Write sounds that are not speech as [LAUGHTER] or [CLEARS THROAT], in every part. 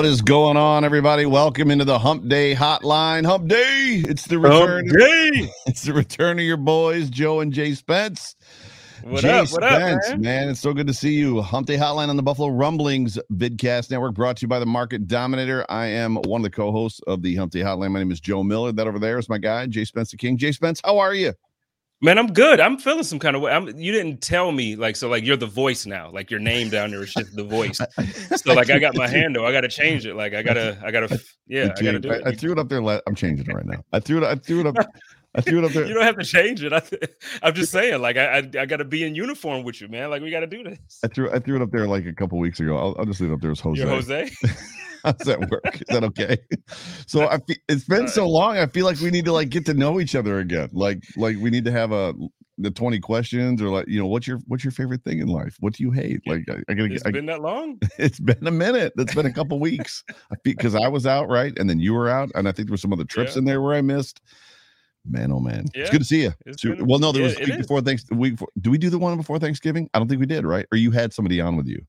what is going on, everybody? Welcome into the Hump Day Hotline. Hump Day. It's the return. Hump Day. [LAUGHS] It's the return of your boys, Joe and Jay Spence. What Jay up? What up, Spence, man? It's so good to see you. Hump Day Hotline on the Buffalo Rumblings Vidcast Network, brought to you by the Market Dominator. I am one of the co-hosts of the Hump Day Hotline. My name is Joe Miller. That over there is my guy, Jay Spence the King. Jay Spence, how are you? Man, I'm good. I'm feeling some kind of way. I'm, you didn't tell me, like, so, like, you're the voice now. Like, your name down there is just the voice. [LAUGHS] So, like, I got my handle. I got to change it. Like, I gotta, I gotta, yeah, I gotta do it. I, I threw it up there. I'm changing it right now. I threw it. I threw it up. [LAUGHS] [LAUGHS] I threw it up there. You don't have to change it. I, I'm just [LAUGHS] saying, like, I, I, I got to be in uniform with you, man. Like, we got to do this. I threw. I threw it up there like a couple weeks ago. I'll, I'll just leave it up there as Jose. You're Jose. [LAUGHS] How does that work? Is that okay? So I fe- it's been so uh, long. I feel like we need to like get to know each other again. Like like we need to have a the 20 questions or like you know what's your what's your favorite thing in life? What do you hate? Like I, I gotta It's I, been that long. it's been a minute. It's been a couple weeks. I because I was out right, and then you were out, and I think there were some other trips Yeah. in there where I missed. Man, oh man, it's good to see you. So- well, no, there yeah, was it week is. before thanks. The week before, do we do the one before Thanksgiving? I don't think we did, right? Or you had somebody on with you.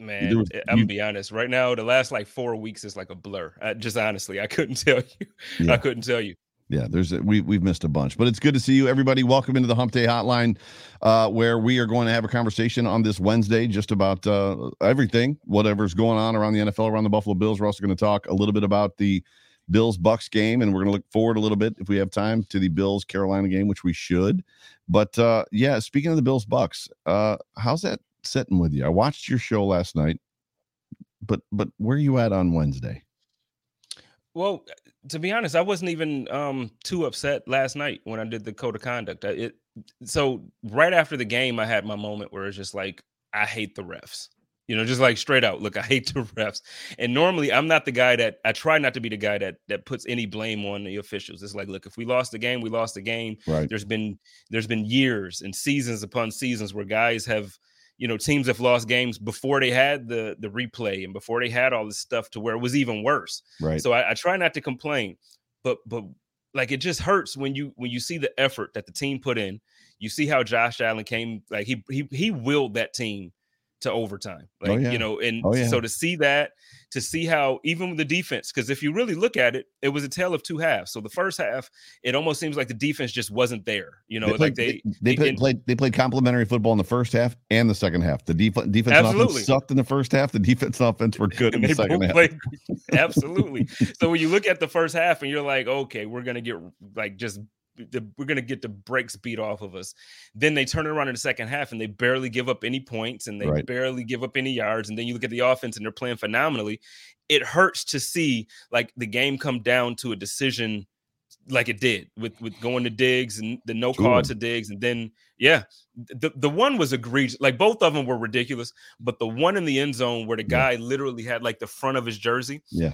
Man, was- eh, I'm you- gonna be honest. Right now, the last like four weeks is like a blur. I, just honestly, I couldn't [LAUGHS] tell you. Yeah. I couldn't tell you. Yeah, there's a, we we've missed a bunch, but it's good to see you, everybody. Welcome into the Hump Day Hotline, uh, where we are going to have a conversation on this Wednesday just about uh, everything, whatever's going on around the NFL, around the Buffalo Bills. We're also going to talk a little bit about the Bills Bucks game, and we're going to look forward a little bit if we have time to the Bills Carolina game, which we should. But uh, yeah, speaking of the Bills Bucks, uh, how's that sitting with you? I watched your show last night, but but where are you at on Wednesday? Well, to be honest, I wasn't even um too upset last night when I did the code of conduct. It so right after the game, I had my moment where it's just like I hate the refs. You know, just like straight out, look, I hate the [LAUGHS] refs. And normally, I'm not the guy that I try not to be the guy that that puts any blame on the officials. It's like, look, if we lost the game, we lost the game. Right. There's been there's been years and seasons upon seasons where guys have you know teams have lost games before they had the the replay and before they had all this stuff to where it was even worse Right. so I, I try not to complain, but but like it just hurts when you when you see the effort that the team put in. You see how Josh Allen came like he he he willed that team to overtime. Oh, yeah. you know, and Oh, yeah. so to see that, to see how even with the defense, because if you really look at it, it was a tale of two halves. So the first half, it almost seems like the defense just wasn't there. You know, they like played, they they, they played, and- played they played complementary football in the first half and the second half. The def- defense Absolutely. sucked in the first half. The defense and offense were good in the second half. played [LAUGHS] absolutely. so when you look at the first half and you're like, okay, we're gonna get like just the, we're gonna get the brakes beat off of us. Then they turn it around in the second half and they barely give up any points and they Right. barely give up any yards. And then you look at the offense and they're playing phenomenally. It hurts to see like the game come down to a decision like it did with with going to Diggs and the no call to Diggs and then yeah the the one was egregious like both of them were ridiculous but the one in the end zone where the Yeah. guy literally had like the front of his jersey Yeah.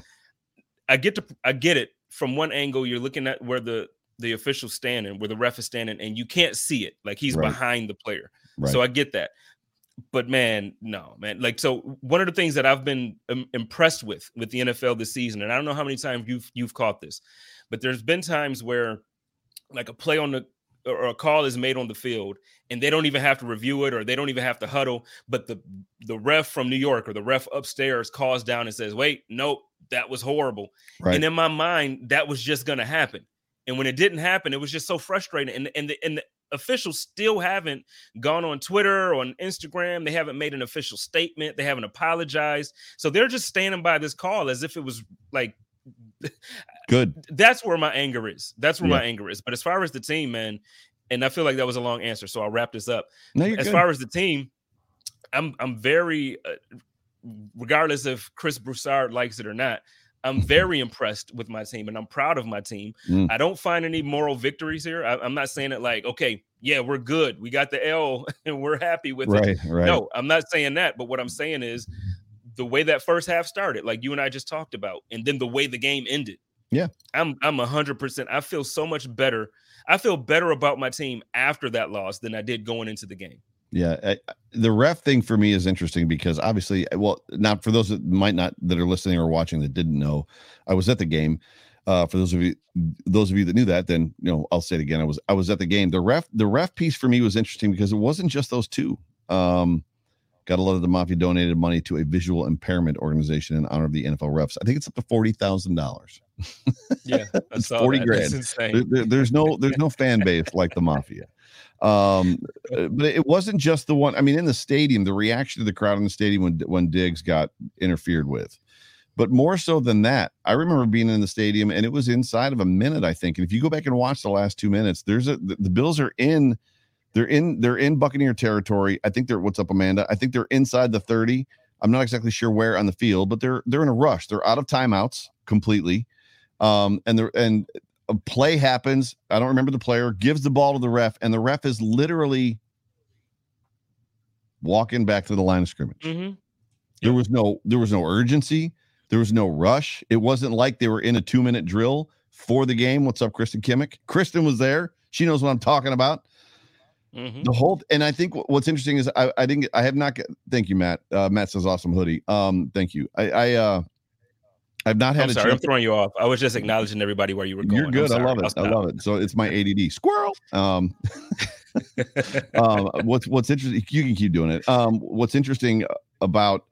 I get to I get it from one angle you're looking at where the the official standing where the ref is standing and you can't see it like he's Right. behind the player Right. so I get that. But man, no, man. Like so one of the things that I've been um, impressed with with the NFL this season and I don't know how many times you've you've caught this. But there's been times where like a play on the or a call is made on the field and they don't even have to review it or they don't even have to huddle but the the ref from New York or the ref upstairs calls down and says wait nope that was horrible right. and in my mind, that was just going to happen. And when it didn't happen, it was just so frustrating. And and the, and the officials still haven't gone on Twitter or on Instagram. They haven't made an official statement. They haven't apologized. So they're just standing by this call as if it was like Good. [LAUGHS] that's where my anger is. That's where Yeah. my anger is. But as far as the team, man, and I feel like that was a long answer, so I'll wrap this up. No, you're as good. far as the team, I'm I'm very, uh, regardless if Chris Broussard likes it or not, I'm very impressed with my team and I'm proud of my team. Mm. I don't find any moral victories here. I, am not saying it like, okay, yeah, we're good. We got the L [LAUGHS] and we're happy with right, it. Right. No, I'm not saying that. But what I'm saying is the way that first half started, like you and I just talked about, and then the way the game ended. Yeah. I'm I'm hundred percent. I feel so much better. I feel better about my team after that loss than I did going into the game. Yeah, I, the ref thing for me is interesting because obviously, well, not for those that might not that are listening or watching that didn't know, I was at the game. Uh, for those of you, those of you that knew that, then you know I'll say it again. I was I was at the game. The ref the ref piece for me was interesting because it wasn't just those two. Um, got a lot of the mafia donated money to a visual impairment organization in honor of the NFL refs. I think it's up to forty thousand dollars. Yeah, [LAUGHS] it's forty that. grand. There, there, there's no there's no fan base like the mafia. Um, uh, but it wasn't just the one. I mean, in the stadium, the reaction to the crowd in the stadium when when Diggs got interfered with. But more so than that, I remember being in the stadium and it was inside of a minute, I think. And if you go back and watch the last two minutes, there's a the, the Bills are in, they're in, they're in Buccaneer territory. I think they're what's up, Amanda. I think they're inside the 30. I'm not exactly sure where on the field, but they're they're in a rush. They're out of timeouts completely. Um, and they're and a play happens. I don't remember the player, gives the ball to the ref, and the ref is literally walking back to the line of scrimmage. Mm-hmm. There was no there was no urgency. There was no rush. It wasn't like they were in a two minute drill for the game. What's up, Kristen Kimmick? Kristen was there. She knows what I'm talking about. Mm-hmm. The whole and I think what's interesting is I, I didn't I have not thank you Matt uh, Matt says awesome hoodie um thank you I I uh I've not had I'm a sorry, chance. I'm throwing you off. I was just acknowledging everybody where you were going. You're good. I love it. I love it. So it's my ADD squirrel. Um, [LAUGHS] um, what's what's interesting? You can keep doing it. Um, what's interesting about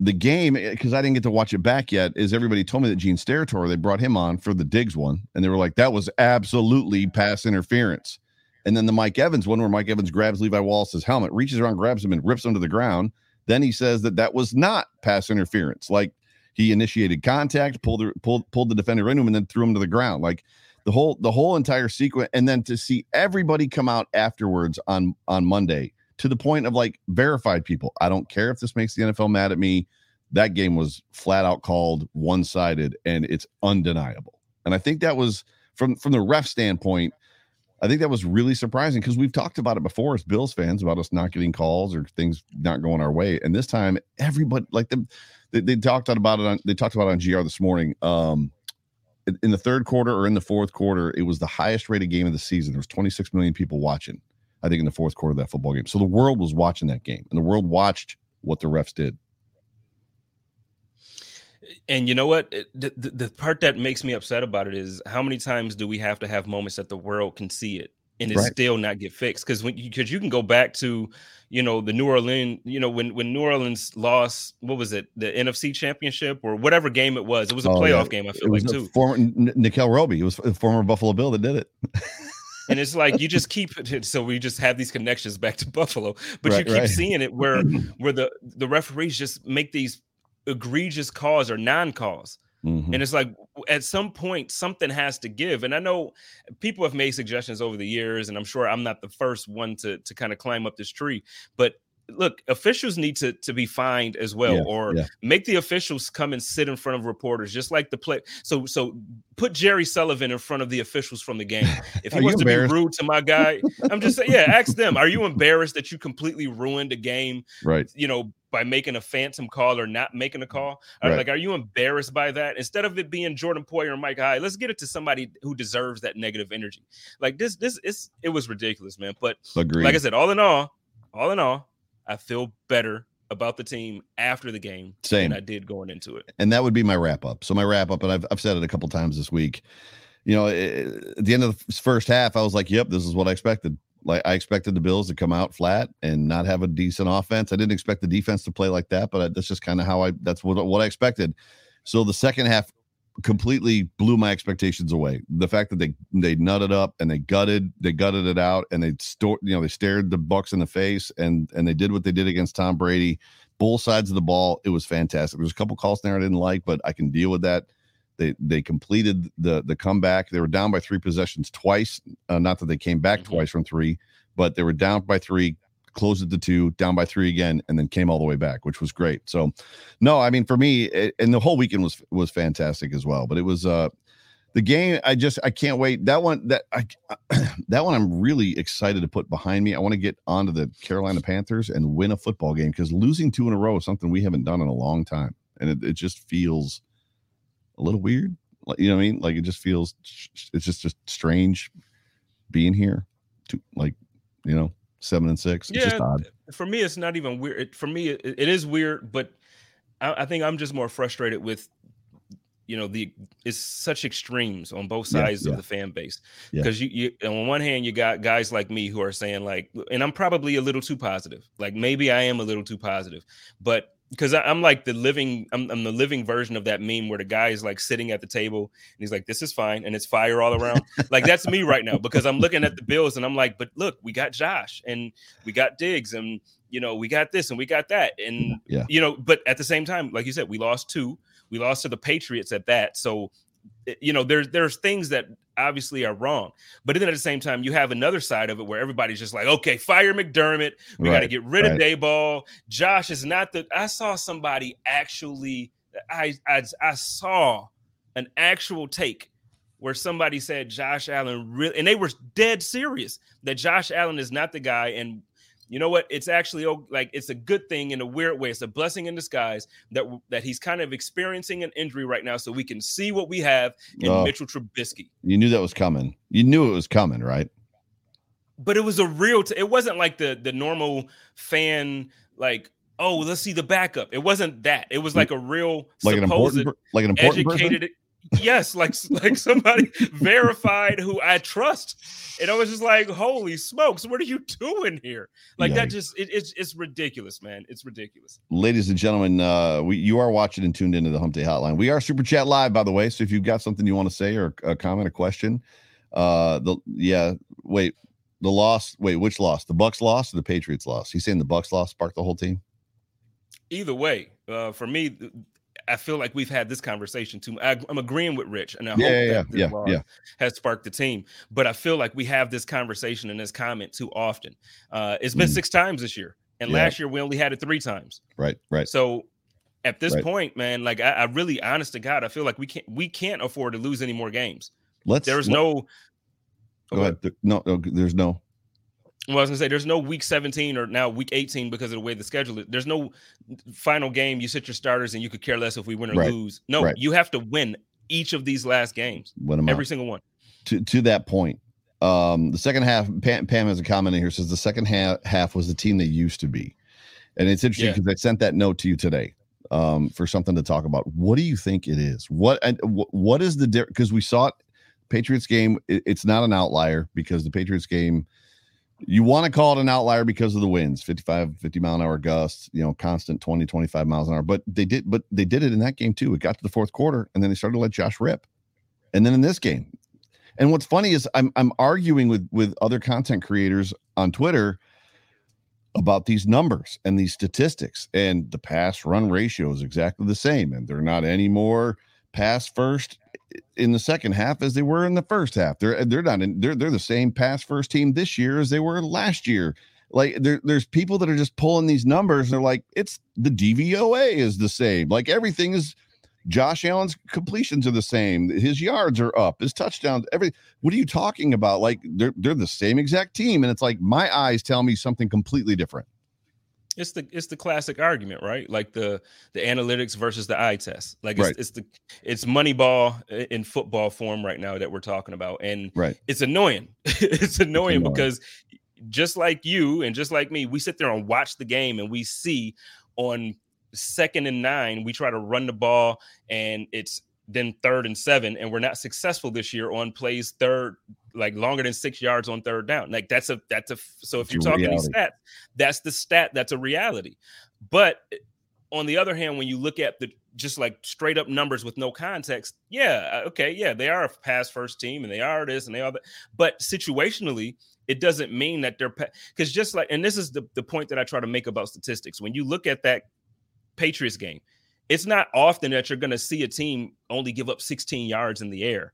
the game because I didn't get to watch it back yet is everybody told me that Gene Steratore they brought him on for the Diggs one, and they were like that was absolutely pass interference. And then the Mike Evans one where Mike Evans grabs Levi Wallace's helmet, reaches around, grabs him, and rips him to the ground. Then he says that that was not pass interference. Like he initiated contact, pulled the pulled pulled the defender into him, and then threw him to the ground. Like the whole the whole entire sequence, and then to see everybody come out afterwards on on Monday to the point of like verified people. I don't care if this makes the NFL mad at me. That game was flat out called one sided, and it's undeniable. And I think that was from from the ref standpoint. I think that was really surprising because we've talked about it before as Bills fans about us not getting calls or things not going our way. And this time, everybody like the they, they talked about it on they talked about on GR this morning. Um, in the third quarter or in the fourth quarter, it was the highest rated game of the season. There was 26 million people watching. I think in the fourth quarter of that football game. So the world was watching that game, and the world watched what the refs did. And you know what? The, the, the part that makes me upset about it is how many times do we have to have moments that the world can see it and it right. still not get fixed? Because when because you can go back to you know the New Orleans, you know when when New Orleans lost, what was it, the NFC Championship or whatever game it was? It was a oh, playoff yeah. game. I feel like too. Former Nickell Robey, it was a former Buffalo Bill that did it. and it's like you just [LAUGHS] keep it so we just have these connections back to [LAUGHS] buffalo but right, you keep right. seeing it where [CLEARS THROAT] where the the referees just make these egregious calls or non-calls Mm-hmm. And it's like at some point something has to give. And I know people have made suggestions over the years, and I'm sure I'm not the first one to to kind of climb up this tree. But look, officials need to to be fined as well, yeah, or yeah. make the officials come and sit in front of reporters, just like the play. So so put Jerry Sullivan in front of the officials from the game. If he wants to be rude to my guy, I'm just saying, yeah, ask them. Are you embarrassed that you completely ruined a game? Right. You know, by making a phantom call or not making a mm, call? Right. Like, are you embarrassed by that? Instead of it being Jordan Poyer and Micah Hyde, let's get it to somebody who deserves that negative energy. Like this, this is it was ridiculous, man. But Agreed. like I said, all in all, all in all, I feel better about the team after the game Same. than I did going into it. And that would be my wrap up. So my wrap up, and I've I've said it a couple times this week. You know, eh, eh, at the end of the first half, I was like, "Yep, this is what I expected." Like I expected the Bills to come out flat and not have a decent offense. I didn't expect the defense to play like that, but that's just kind of how I that's what what I expected. So the second half completely blew my expectations away. The fact that they they nutted up and they gutted they gutted it out and they stored you know they stared the Bucks in the face and and they did what they did against Tom Brady. Both sides of the ball, it was fantastic. There's a couple calls there I didn't like, but I can deal with that. They they completed the the comeback. They were down by three possessions twice. Uh, not that they came back mm-hmm. twice from three, but they were down by three. closed it to two, down by three again, and then came all the way back, which was great. So, no, I mean for me, it, and the whole weekend was was fantastic as well. But it was uh the game. I just I can't wait. That one that I [CLEARS THROAT] that one I'm really excited to put behind me. I want to get onto the Carolina Panthers and win a football game because losing two in a row is something we haven't done in a long time, and it, it just feels a little weird. You know what I mean? Like it just feels it's just just strange being here. To like you know seven and six. It's yeah, for me, it's not even weird. It, for me, it, it is weird, but I, I, think I'm just more frustrated with you know the it's such extremes on both sides yeah, yeah. of the fan base because yeah. you, you on one hand you got guys like me who are saying like and i'm probably a little too positive like maybe i am a little too positive but because I'm like the living, I'm, I'm, the living version of that meme where the guy is like sitting at the table and he's like, "This is fine," and it's fire all around. like that's me right now because I'm looking at the Bills and I'm like, "But look, we got Josh and we got Diggs and you know we got this and we got that and yeah. you know." But at the same time, like you said, we lost two. We lost to the Patriots at that. So Eh, you know there's there's things that obviously are wrong. But then at the same time you have another side of it where everybody's just like okay fire mcdermott. We right, got to get rid right. of daboll josh is not the i saw somebody actually I, I i saw an actual take where somebody said josh allen really and they were dead serious that josh allen is not the guy and you know what? It's actually oh, like it's a good thing in a weird way. It's a blessing in disguise that that he's kind of experiencing an injury right now, so we can see what we have in Mitchell Trubisky. You knew that was coming. You knew it was coming, right? But it was a real. T- it wasn't like the the normal fan like oh let's see the backup. It wasn't that. It was like a real like an important like an important educated. Person? Yes, like like somebody [LAUGHS] verified who I trust, and I was just like, "Holy smokes, what are you doing here?" Like yeah. that just it, it's it's ridiculous, man. It's ridiculous. Ladies and gentlemen, uh, we you are watching and tuned into the Hump Day Hotline. We are Super Chat live, by the way. So if you've got something you want to say or a comment, a question, uh, the yeah, wait, the loss. Wait, which loss? The Bucks loss or the Patriots loss? He's saying the Bucks loss sparked the whole team. Either way, uh, for me, I feel like we've had this conversation too. I, am agreeing with Rich, and I yeah, hope that yeah, yeah, yeah, has sparked the team. But I feel like we have this conversation and this comment too often. Uh, it's been mm. six times this year, and last year we only had it three times. Right, right. So at this right. point, man, like I, I, really, honest to God, I feel like we can't we can't afford to lose any more games. Let's. There's let, no. Go ahead. No, no, there's no well, I was gonna say there's no week 17 or now week 18 because of the way the schedule is. There's no final game. You sit your starters and you could care less if we win or right. lose. No, right. you have to win each of these last games. Win every single one. To to that point, um, the second half. Pam, Pam has a comment in here says the second half half was the team they used to be, and it's interesting because yeah. I sent that note to you today um, for something to talk about. What do you think it is? What and what is the difference? Because we saw it, Patriots game. It, it's not an outlier because the Patriots game you want to call it an outlier because of the winds 55 50 mile an hour gusts you know constant 20 25 miles an hour but they did but they did it in that game too. It got to the fourth quarter and then they started to let josh rip. And then in this game and what's funny is i'm i'm arguing with with other content creators on twitter about these numbers and these statistics and the pass run ratio is exactly the same and they're not any more pass first in the second half as they were in the first half. They're they're not in, they're they're the same pass first team this year as they were last year. Like there, there's people that are just pulling these numbers. they're like, it's the DVOA is the same. Like everything is. Josh Allen's completions are the same. His yards are up. His touchdowns. Every. What are you talking about? Like they're they're the same exact team, and it's like my eyes tell me something completely different it's the it's the classic argument, right? Like the the analytics versus the eye test. Like it's, right. it's the it's Moneyball in football form right now that we're talking about, and right, it's annoying. [LAUGHS] it's annoying it's because just like you and just like me, we sit there and watch the game, and we see on second and nine, we try to run the ball, and it's then third and seven, and we're not successful this year on plays third like longer than six yards on third down. Like that's a that's a so if you're talking these stats, that's the stat that's a reality. But eh, on the other hand, when you look at the just like straight up numbers with no context, yeah, uh, okay, yeah, they are a pass first team and they are this and they are that. But situationally, it doesn't mean that they're because just like and this is the, the point that I try to make about statistics. When you look at that Patriots game, it's not often that you're going to see a team only give up 16 yards in the air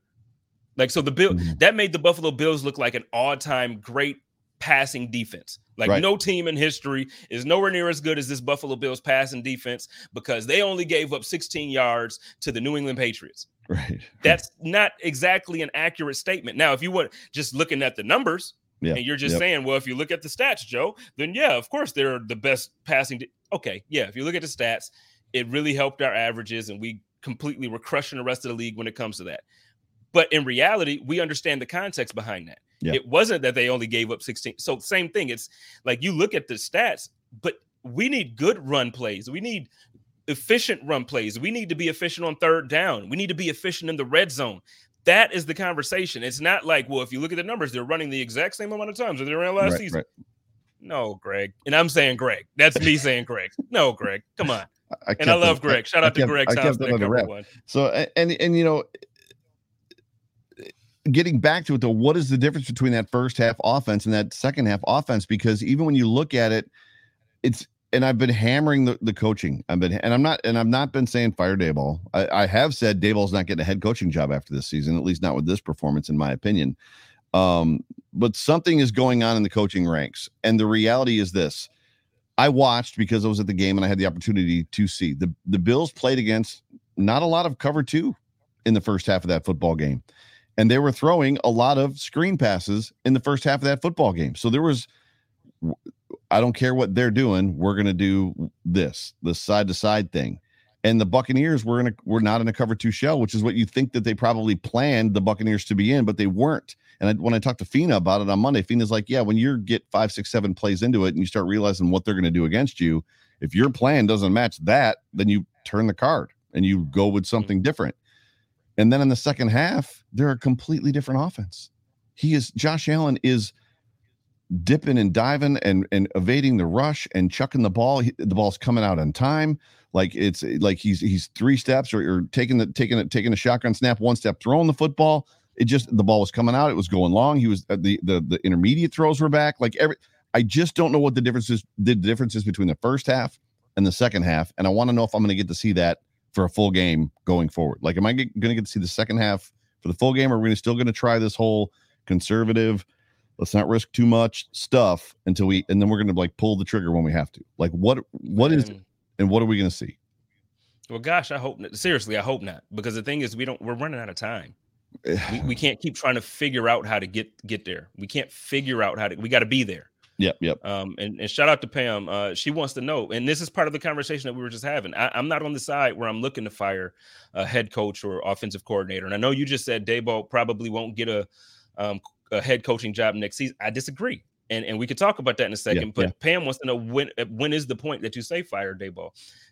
like so, the bill mm-hmm. that made the Buffalo Bills look like an all-time great passing defense. Like right. no team in history is nowhere near as good as this Buffalo Bills passing defense because they only gave up 16 yards to the New England Patriots. [LAUGHS] Right. That's not exactly an accurate statement. Now, if you want just looking at the numbers, yeah. and you're just yep. saying, well, if you look at the stats, Joe, then yeah, of course they're the best passing. De- okay, yeah, if you look at the stats, it really helped our averages, and we completely were crushing the rest of the league when it comes to that. But in reality, we understand the context behind that. Yeah. It wasn't that they only gave up 16. So same thing. It's like you look at the stats, but we need good run plays. We need efficient run plays. We need to be efficient on third down. We need to be efficient in the red zone. That is the conversation. It's not like, well, if you look at the numbers, they're running the exact same amount of times that they ran last right, season. Right. No, Greg. And I'm saying Greg. That's me [LAUGHS] saying Greg. No, Greg. Come on. I and I love Greg. Shout out to Greg. I kept on the rep. One. So and and you know, getting back to it though, what is the difference between that first half offense and that second half offense? Because even when you look at it, it's and I've been hammering the, the coaching. I've been and I'm not and I've not been saying fire Daboll. I, I have said Daboll's not getting a head coaching job after this season, at least not with this performance, in my opinion. Um, but something is going on in the coaching ranks, and the reality is this. I watched because I was at the game and I had the opportunity to see the the Bills played against not a lot of cover two in the first half of that football game and they were throwing a lot of screen passes in the first half of that football game. So there was I don't care what they're doing, we're going to do this, the side to side thing. And the Buccaneers were in a were not in a cover two shell, which is what you think that they probably planned the Buccaneers to be in, but they weren't. And I, when I talked to Fina about it on Monday, Fina's like, "Yeah, when you get five, six, seven plays into it, and you start realizing what they're going to do against you, if your plan doesn't match that, then you turn the card and you go with mm-hmm. something different." And then in the second half, they're a completely different offense. He is Josh Allen is dipping and diving and and evading the rush and chucking the ball. He, the ball's coming out on time. Like it's like he's he's three steps or, or taking the taking it taking a shotgun snap, one step throwing the football. It just the ball was coming out. It was going long. He was uh, the the the intermediate throws were back. Like every I just don't know what the difference is the differences between the first half and the second half. And I want to know if I'm going to get to see that for a full game going forward. Like, am I going to get to see the second half for the full game, or are we still going to try this whole conservative? Let's not risk too much stuff until we, and then we're going to like pull the trigger when we have to. Like, what what is, and what are we going to see? Well, gosh, I hope not. seriously, I hope not, because the thing is, we don't. We're running out of time. We, we [SIGHS] can't keep trying to figure out how to get get there. We can't figure out how to. We got to be there. Yep, yep. Um, and, and shout out to Pam. Uh, she wants to know, and this is part of the conversation that we were just having. I, am not on the side where I'm looking to fire a head coach or offensive coordinator. And I know you just said Daboll probably won't get a, um, a head coaching job next season. I disagree, and and we could talk about that in a second. Yeah, but yeah. Pam wants to know when uh, when is the point that you say fire Daboll?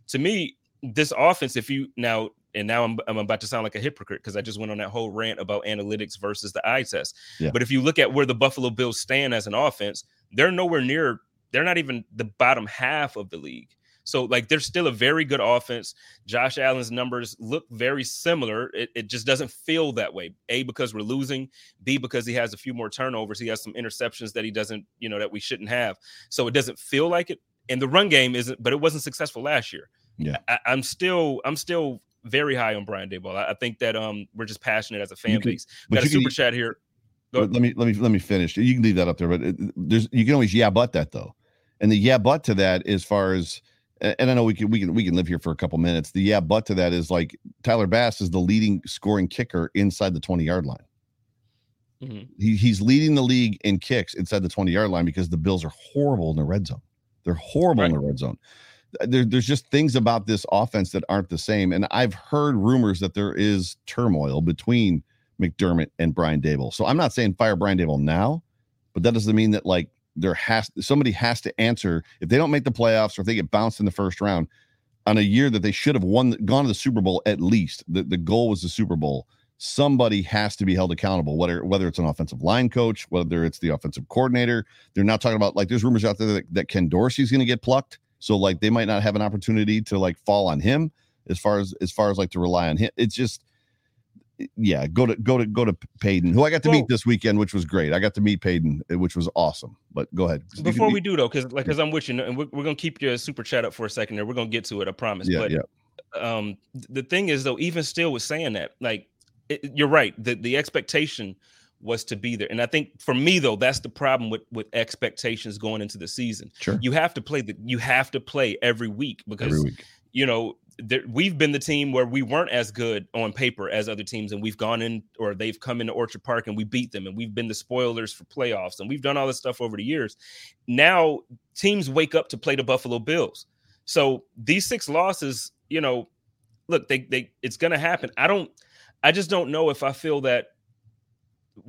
To me, this offense, if you now and now I'm, I'm about to sound like a hypocrite because I just went on that whole rant about analytics versus the eye test. Yeah. But if you look at where the Buffalo Bills stand as an offense, they're nowhere near, they're not even the bottom half of the league. So, like, they're still a very good offense. Josh Allen's numbers look very similar. It, it just doesn't feel that way. A, because we're losing. B, because he has a few more turnovers. He has some interceptions that he doesn't, you know, that we shouldn't have. So it doesn't feel like it. And the run game isn't, but it wasn't successful last year. Yeah. I, am still, I'm still very high on Brian Daboll. I, I, think that um we're just passionate as a fan can, base. We got a super can, chat here. Let me let me let me finish. You can leave that up there, but there's you can always yeah but that though, and the yeah but to that as far as and I know we can we can we can live here for a couple minutes. The yeah but to that is like Tyler Bass is the leading scoring kicker inside the 20 yard line. Mm-hmm. He, he's leading the league in kicks inside the 20 yard line because the Bills are horrible in the red zone. They're horrible right. in the red zone. There, there's just things about this offense that aren't the same. And I've heard rumors that there is turmoil between McDermott and Brian Daboll. So I'm not saying fire Brian Daboll now, but that doesn't mean that like there has somebody has to answer if they don't make the playoffs or if they get bounced in the first round on a year that they should have won gone to the Super Bowl at least. The, the goal was the Super Bowl. Somebody has to be held accountable, whether whether it's an offensive line coach, whether it's the offensive coordinator. They're not talking about like there's rumors out there that, that Ken Dorsey's going to get plucked. So like they might not have an opportunity to like fall on him as far as as far as like to rely on him. It's just yeah, go to go to go to Payton, who I got to well, meet this weekend, which was great. I got to meet Payton, eh, which was awesome. But go ahead. Before can, we do though, because like because I'm with you, and we're, we're gonna keep your super chat up for a second there. We're gonna get to it, I promise. Yeah, but yeah. um the thing is though, even still with saying that, like it, you're right, the the expectation was to be there. And I think for me though, that's the problem with with expectations going into the season. Sure. You have to play the you have to play every week because Every week. you know there, we've been the team where we weren't as good on paper as other teams and we've gone in or they've come into Orchard Park and we beat them and we've been the spoilers for playoffs and we've done all this stuff over the years. Now teams wake up to play the Buffalo Bills. So these six losses, you know, look, they they it's going to happen. I don't I just don't know if I feel that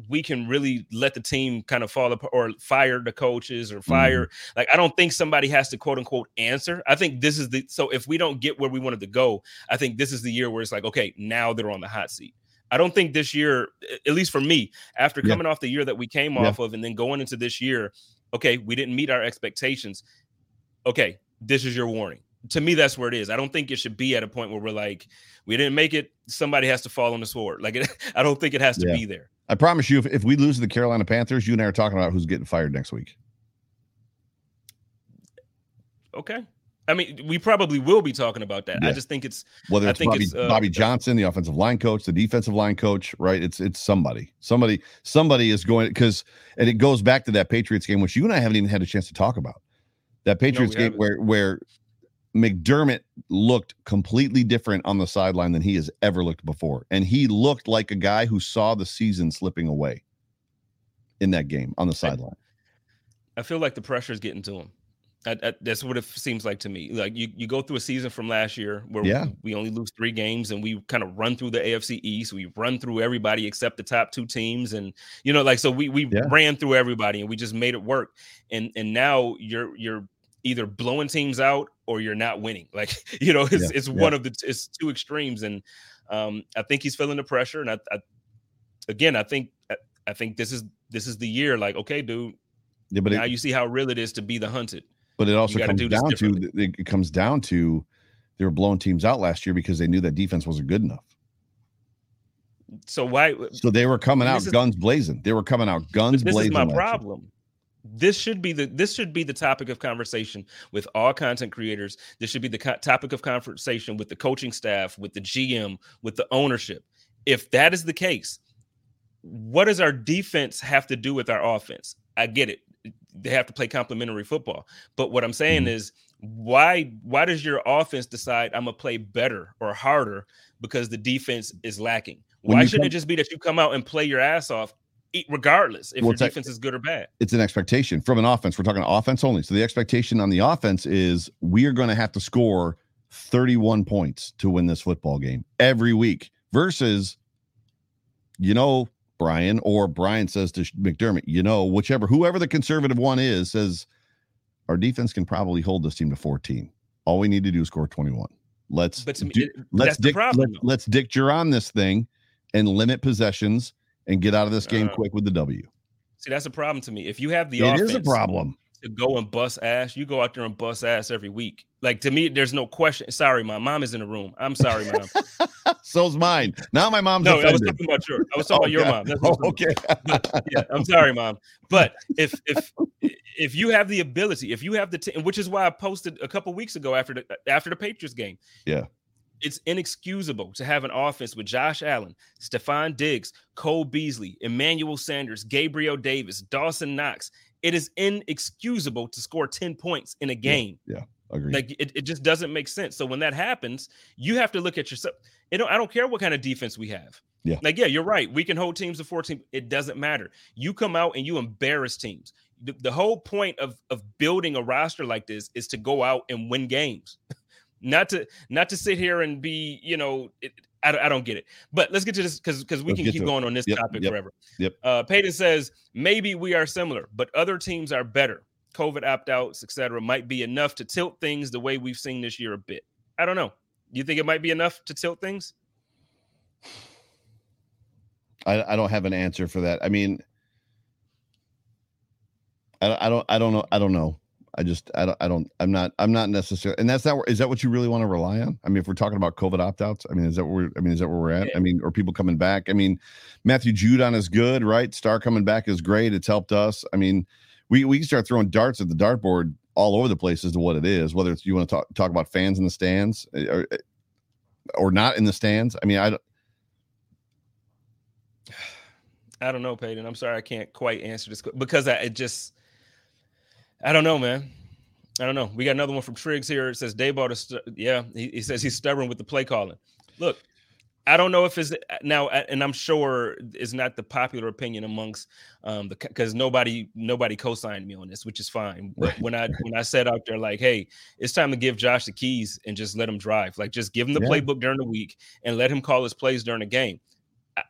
we can really let the team kind of fall apart or fire the coaches or fire. Mm-hmm. Like, I don't think somebody has to quote unquote answer. I think this is the so if we don't get where we wanted to go, I think this is the year where it's like, okay, now they're on the hot seat. I don't think this year, at least for me, after coming yeah. off the year that we came yeah. off of and then going into this year, okay, we didn't meet our expectations. Okay, this is your warning. To me, that's where it is. I don't think it should be at a point where we're like, we didn't make it. Somebody has to fall on the sword. Like, it, [LAUGHS] I don't think it has to yeah. be there. I promise you, if, if we lose to the Carolina Panthers, you and I are talking about who's getting fired next week. Okay. I mean, we probably will be talking about that. Yeah. I just think it's whether it's Bobby, it's, uh, Bobby Johnson, the offensive line coach, the defensive line coach, right? It's it's somebody, somebody, somebody is going because, and it goes back to that Patriots game, which you and I haven't even had a chance to talk about. That Patriots no, game haven't. where where McDermott looked completely different on the sideline than he has ever looked before. And he looked like a guy who saw the season slipping away in that game on the sideline. I feel like the pressure is getting to him. I, I, that's what it seems like to me. Like you, you go through a season from last year where yeah. we, we only lose three games and we kind of run through the AFC East. We run through everybody except the top two teams, and you know, like so we we yeah. ran through everybody and we just made it work. And and now you're you're either blowing teams out or you're not winning. [LAUGHS] Like you know, it's yeah, it's yeah. one of the it's two extremes, and um, I think he's feeling the pressure. And I, I again, I think I think this is this is the year. Like, okay, dude, yeah, but now it, you see how real it is to be the hunted. But it also comes do down to it comes down to they were blowing teams out last year because they knew that defense wasn't good enough. So why? So they were coming out is, guns blazing. They were coming out guns this blazing. This is my problem. Year this should be the this should be the topic of conversation with all content creators. This should be the co- topic of conversation with the coaching staff with the gm with the ownership. If that is the case what does our defense have to do with our offense? I get it. They have to play complementary football. But what i'm saying mm-hmm. is why why does your offense decide i'm gonna play better or harder because the defense is lacking? Why shouldn't come, it just be that you come out and play your ass off regardless if well, your defense a, is good or bad. It's an expectation from an offense. We're talking offense only. So the expectation on the offense is we are going to have to score 31 points to win this football game every week versus, you know, Brian or Brian says to McDermott, you know, whichever, whoever the conservative one is, says our defense can probably hold this team to 14. All we need to do is score 21. Let's, but do, it, let's Dick, problem, let, let's Dick Jauron this thing and limit possessions and get out of this game uh, quick with the W. See, that's a problem to me. If you have the it is a problem to go and bust ass, you go out there and bust ass every week. Like to me, there's no question. Sorry, my mom is in the room. I'm sorry, mom. [LAUGHS] So's mine. Now my mom's. No, offended. I was talking about your. I was talking oh, about your mom. oh, [LAUGHS] okay. but, yeah, I'm sorry, mom. But if if if you have the ability, if you have the, t- which is why I posted a couple weeks ago after the after the Patriots game. Yeah it's inexcusable to have an offense with Josh Allen, Stefon Diggs, Cole Beasley, Emmanuel Sanders, Gabriel Davis, Dawson Knox. It is inexcusable to score 10 points in a game. Yeah, yeah agree. Like it, it just doesn't make sense. So when that happens, you have to look at yourself. You know, I don't care what kind of defense we have. Yeah. Like, yeah, you're right. We can hold teams to 14. It doesn't matter. You come out and you embarrass teams. The, the whole point of, of building a roster like this is to go out and win games. [LAUGHS] not to not to sit here and be you know it, I, I don't get it. But let's get to this because because we let's can keep going it. on this yep, topic yep, forever. yep. Uh peyton says maybe we are similar but other teams are better. Covid opt-outs etc might be enough to tilt things the way we've seen this year a bit. I don't know. You think it might be enough to tilt things? I, I don't have an answer for that. I mean I, I don't i don't know i don't know I just I don't I don't I'm not I'm not necessarily and that's not is that what you really want to rely on? I mean, if we're talking about COVID opt outs, I mean, is that where I mean, is that where we're at? I mean, are people coming back? I mean, Matthew Judon is good, right? Star coming back is great. It's helped us. I mean, we we can start throwing darts at the dartboard all over the place as to what it is, whether it's you want to talk talk about fans in the stands eh, or eh, or not in the stands. I mean, I don't. [SIGHS] I don't know, Peyton. I'm sorry I can't quite answer this because I it just I don't know, man. I don't know. We got another one from Triggs here. It says Daboll. St- yeah, he, he says he's stubborn with the play calling. Look, I don't know if it's now, and I'm sure it's not the popular opinion amongst um the because nobody nobody co-signed me on this, which is fine. But when I when I said out there like, hey, it's time to give Josh the keys and just let him drive, like just give him the yeah. playbook during the week and let him call his plays during the game. I,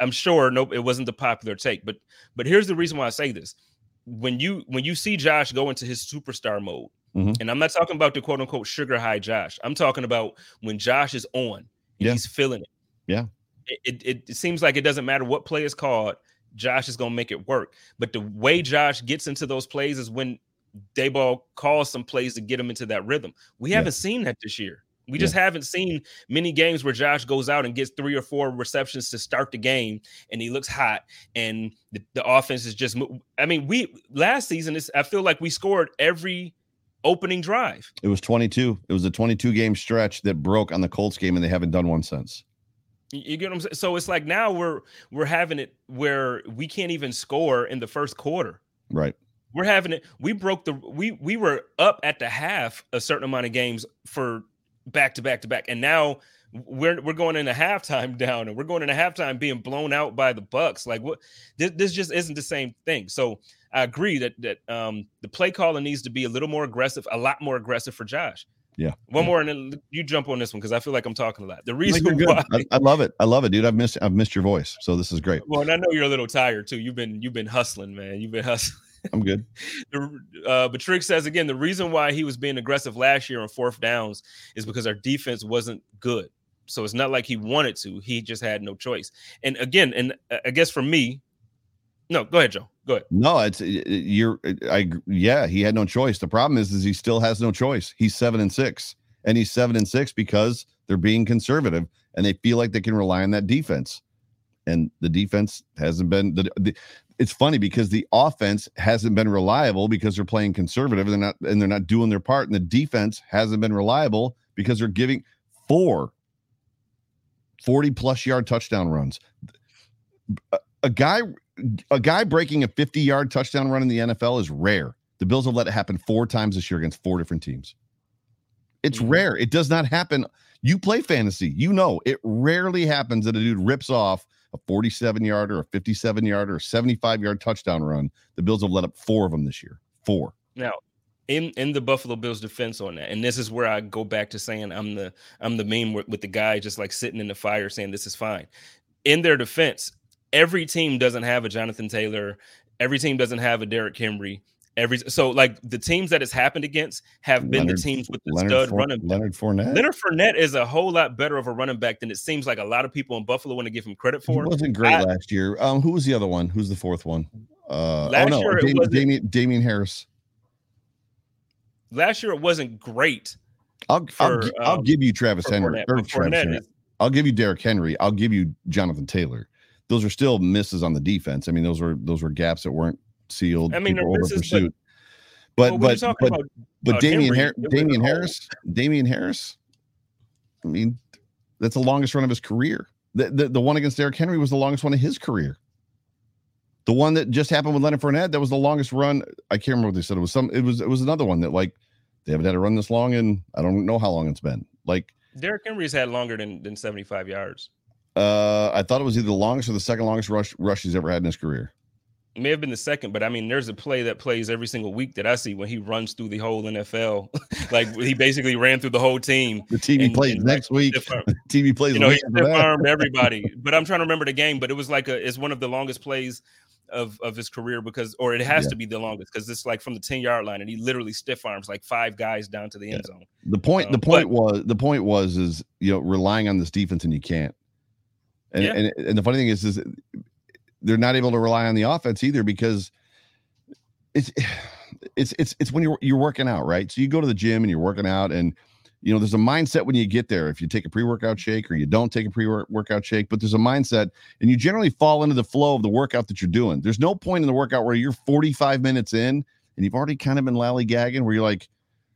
I'm sure no, it wasn't the popular take, but but here's the reason why I say this: when you when you see Josh go into his superstar mode, mm-hmm. and I'm not talking about the quote unquote sugar high Josh. I'm talking about when Josh is on, yeah. he's feeling it. Yeah. It, it, it seems like it doesn't matter what play is called, Josh is gonna make it work. But the way Josh gets into those plays is when Daboll calls some plays to get him into that rhythm. We haven't seen that this year. We just haven't seen many games where Josh goes out and gets three or four receptions to start the game and he looks hot and the, the offense is just I mean, we last season is I feel like we scored every opening drive. It was 22. It was a 22 game stretch that broke on the Colts game and they haven't done one since. You get what I'm saying? So it's like now we're we're having it where we can't even score in the first quarter. Right. We're having it. We broke the we we were up at the half a certain amount of games for back to back to back. And now we're we're going into halftime [LAUGHS] down and we're going into halftime being blown out by the Bucks. Like what this, this just isn't the same thing. So I agree that that um the play calling needs to be a little more aggressive, a lot more aggressive for Josh. Yeah. One more, and then you jump on this one because I feel like I'm talking a lot. The reason [LAUGHS] why I, I, love it, I love it, dude. I've missed, I've missed your voice, so this is great. Well, and I know you're a little tired too. You've been, you've been hustling, man. You've been hustling. I'm good. [LAUGHS] uh, but Trick says again, the reason why he was being aggressive last year on fourth downs is because our defense wasn't good. So it's not like he wanted to; he just had no choice. And again, and uh, I guess for me, no, go ahead, Joe. Go ahead. No, it's you're. I yeah, he had no choice. The problem is, is he still has no choice. He's seven and six, and he's seven and six because they're being conservative and they feel like they can rely on that defense. And the defense hasn't been the, the it's funny because the offense hasn't been reliable because they're playing conservative and they're not and they're not doing their part and the defense hasn't been reliable because they're giving four 40 plus yard touchdown runs. A, a guy a guy breaking a 50 yard touchdown run in the NFL is rare. The bills have let it happen four times this year against four different teams. It's mm-hmm. rare. It does not happen. You play fantasy. You know it rarely happens that a dude rips off a 47 yarder, a 57 yarder, a 75 yard touchdown run. The Bills have let up four of them this year. Four. Now, in in the Buffalo Bills defense on that, and this is where I go back to saying I'm the I'm the meme with, with the guy just like sitting in the fire saying this is fine. In their defense, every team doesn't have a Jonathan Taylor. Every team doesn't have a Derrick Henry. Every so like the teams that it's happened against have been Leonard, the teams with the Leonard stud For, running. Leonard Fournette. Leonard Fournette is a whole lot better of a running back than it seems like a lot of people in Buffalo want to give him credit for. He wasn't great I, last year. Um, who was the other one? Who's the fourth one? Uh, oh, last oh no, year Damien, Damien, Damien Harris. Last year it wasn't great. I'll for, I'll, um, I'll, give you Travis Henry. Or Travis Henry. I'll give you Derrick Henry. I'll give you Jonathan Taylor. Those are still misses on the defense. I mean, those were those were gaps that weren't sealed. I mean, over pursuit. But well, but but, about, but about Damien, Har- Damien Harris, Damien Harris. I mean, that's the longest run of his career. The, the the one against Derrick Henry was the longest one of his career. The one that just happened with Leonard Fournette, that was the longest run. I can't remember what they said. It was some. It was it was another one that like they haven't had a run this long, and I don't know how long it's been. Like Derrick Henry's had longer than than seventy five yards. Uh, I thought it was either the longest or the second longest rush rush he's ever had in his career may have been the second, but I mean, there's a play that plays every single week that I see when he runs through the whole NFL. [LAUGHS] like he basically ran through the whole team. The TV and, plays and next week. TV [LAUGHS] plays. You know, he armed everybody. [LAUGHS] but I'm trying to remember the game. But it was like a, it's one of the longest plays of of his career because, or it has yeah. to be the longest because it's like from the 10 yard line and he literally stiff arms like five guys down to the end yeah. zone. The point, um, the point but, was, the point was, is you know, relying on this defense and you can't. And, yeah. and and the funny thing is, is they're not able to rely on the offense either because it's it's it's it's when you're you're working out, right? So you go to the gym and you're working out and you know, there's a mindset when you get there. If you take a pre-workout shake or you don't take a pre-workout shake, but there's a mindset, and you generally fall into the flow of the workout that you're doing. There's no point in the workout where you're 45 minutes in and you've already kind of been lollygagging, where you're like,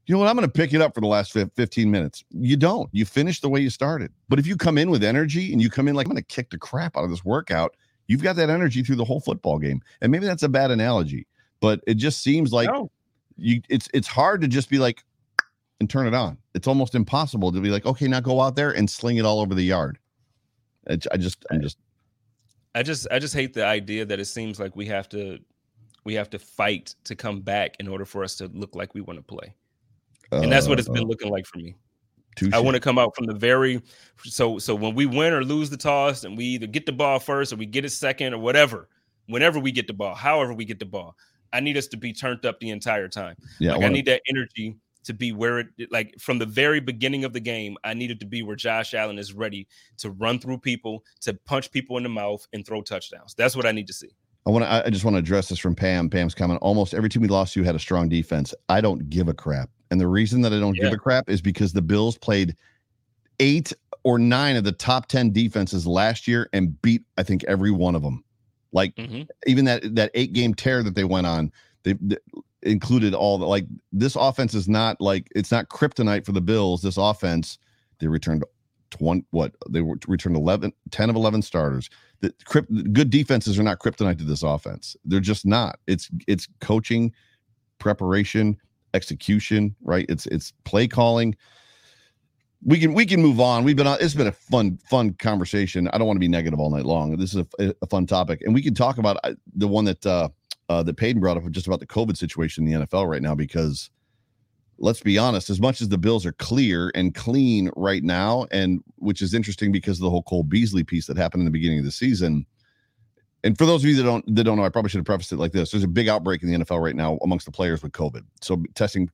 you know what, I'm going to pick it up for the last 15 minutes. You don't. You finish the way you started. But if you come in with energy and you come in like, I'm going to kick the crap out of this workout, you've got that energy through the whole football game. And maybe that's a bad analogy, but it just seems like No. you it's it's hard to just be like and turn it on. It's almost impossible to be like, okay, now go out there and sling it all over the yard. It's, I just I'm just I just I just hate the idea that it seems like we have to we have to fight to come back in order for us to look like we want to play. And that's what it's been uh, looking like for me. Touche. I want to come out from the very so so when we win or lose the toss and we either get the ball first or we get it second or whatever, whenever we get the ball, however we get the ball, I need us to be turned up the entire time. yeah, I like I wanna- need that energy to be where it like from the very beginning of the game, I needed to be where Josh Allen is ready to run through people, to punch people in the mouth and throw touchdowns. That's what I need to see. I want to. I just want to address this from Pam. Pam's comment. Almost every team we lost to had a strong defense. I don't give a crap, and the reason that I don't give a crap is because the Bills played eight or nine of the top ten defenses last year and beat I think every one of them. Like Mhm. even that that eight game tear that they went on, they, they included all the like. This offense is not like it's not kryptonite for the Bills. This offense, they returned. 20 what they were returned 11 10 of 11 starters the good defenses are not kryptonite to this offense. They're just not. It's it's coaching, preparation, execution, right? It's it's play calling. We can we can move on. We've been on. It's been a fun fun conversation. I don't want to be negative all night long. This is a, a fun topic, and we can talk about uh, the one that uh, uh, that Payton brought up, just about the COVID situation in the NFL right now. Because let's be honest, as much as the Bills are clear and clean right now, and which is interesting because of the whole Cole Beasley piece that happened in the beginning of the season. And for those of you that don't that don't know, I probably should have prefaced it like this: There's a big outbreak in the NFL right now amongst the players with COVID. So testing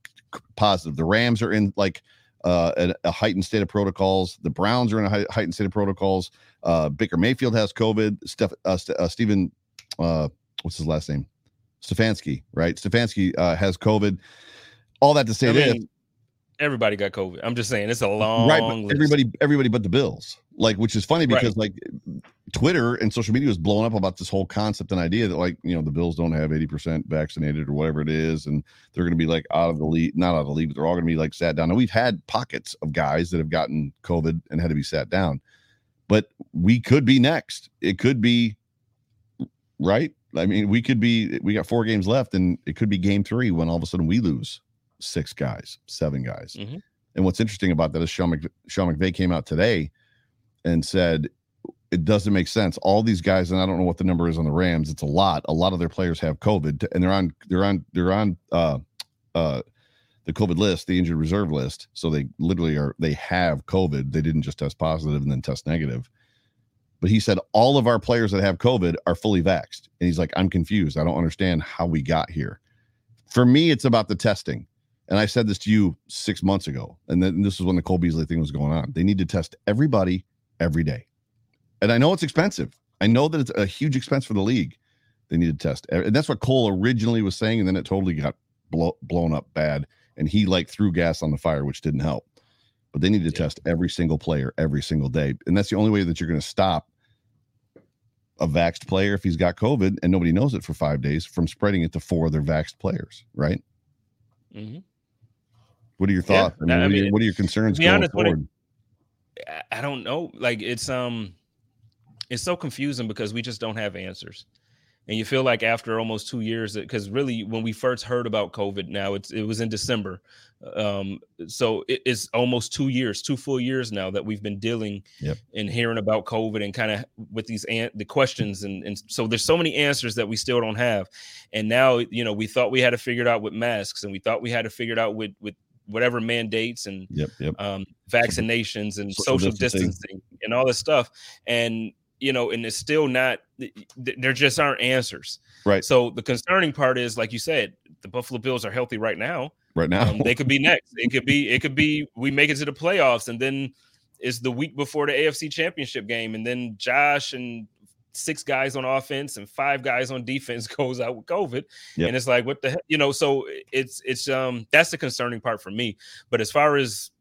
positive. The Rams are in like uh, a, a heightened state of protocols. The Browns are in a hei- heightened state of protocols. Uh, Baker Mayfield has COVID. Steph, uh, St- uh, Stephen, uh, what's his last name? Stefanski, right? Stefanski uh, has COVID. All that to say I mean, everybody got COVID. I'm just saying it's a long right? Everybody, everybody, but the Bills, like, which is funny Right. because like Twitter and social media was blowing up about this whole concept and idea that like you know the Bills don't have eighty percent vaccinated or whatever it is, and they're going to be like out of the league, not out of the league, but they're all going to be like sat down. And we've had pockets of guys that have gotten COVID and had to be sat down, but we could be next. It could be right. I mean, we could be. We got four games left, and it could be game three when all of a sudden we lose six guys, seven guys. Mhm. And what's interesting about that is Sean, Mc, Sean McVay came out today and said it doesn't make sense. All these guys, and I don't know what the number is on the Rams. It's a lot. A lot of their players have COVID, and they're on they're on they're on uh uh the COVID list, the injured reserve list. So they literally are they have COVID. They didn't just test positive and then test negative. But he said all of our players that have COVID are fully vaxxed. And he's like, I'm confused. I don't understand how we got here. For me, it's about the testing. And I said this to you six months ago. And then this was when the Cole Beasley thing was going on. They need to test everybody every day. And I know it's expensive. I know that it's a huge expense for the league. They need to test. And that's what Cole originally was saying. And then it totally got blow, blown up bad. And he like threw gas on the fire, which didn't help. But they need to Yeah. test every single player every single day. And that's the only way that you're going to stop a vaxxed player if he's got COVID and nobody knows it for five days from spreading it to four other vaxxed players, right? Mhm. What are your Yeah, thoughts? I mean, I what, are your, mean, what are your concerns going honest, when it- forward? I- I don't know. Like it's um it's so confusing because we just don't have answers. And you feel like after almost two years, because really when we first heard about COVID, now it's it was in December. Um, so it, it's almost two years, two full years now that we've been dealing Yep. and hearing about COVID and kind of with these an- the questions and and so there's so many answers that we still don't have. And now you know we thought we had to figure it out with masks and we thought we had to figure it out with with whatever mandates and Yep, yep. um, [LAUGHS] vaccinations and Social social distancing. distancing. and all this stuff. And you know, and it's still not. th- th- There just aren't answers. Right. So the concerning part is, like you said, the Buffalo Bills are healthy right now. Right now, Um, they could be next. It could be. It could be. We make it to the playoffs, and then it's the week before the AFC Championship game, and then Josh and six guys on offense and five guys on defense [LAUGHS] goes out with COVID, Yep. and it's like what the heck, you know. So it's it's um that's the concerning part for me. But as far as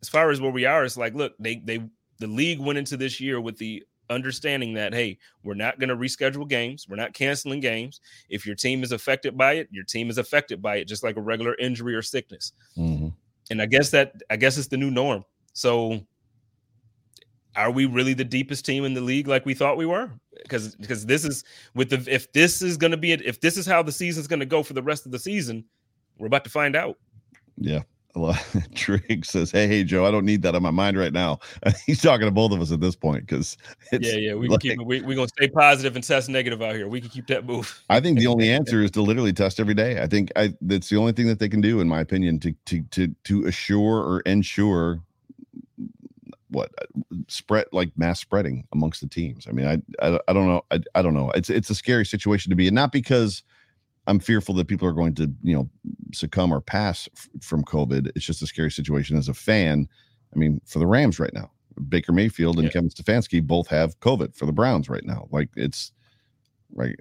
as far as where we are, it's like look, they they the league went into this year with the understanding that hey, we're not going to reschedule games, we're not canceling games. If your team is affected by it, your team is affected by it, just like a regular injury or sickness Mhm. and I guess that I guess it's the new norm. So are we really the deepest team in the league like we thought we were? Because because this is with the if this is going to be if this is how the season's going to go for the rest of the season, we're about to find out. Yeah. [LAUGHS] Trig says, "Hey, hey, Joe, I don't need that on my mind right now." [LAUGHS] He's talking to both of us at this point because yeah, yeah, we like, keep we we gonna stay positive and test negative out here. We can keep that move. I think the only [LAUGHS] answer is to literally test every day. I think I that's the only thing that they can do, in my opinion, to to to to assure or ensure what uh, spread like mass spreading amongst the teams. I mean, I I, I don't know. I, I don't know. It's it's a scary situation to be in, not because I'm fearful that people are going to, you know, succumb or pass f- from COVID. It's just a scary situation as a fan. I mean, for the Rams right now, Baker Mayfield and yeah. Kevin Stefanski both have COVID for the Browns right now. Like it's right.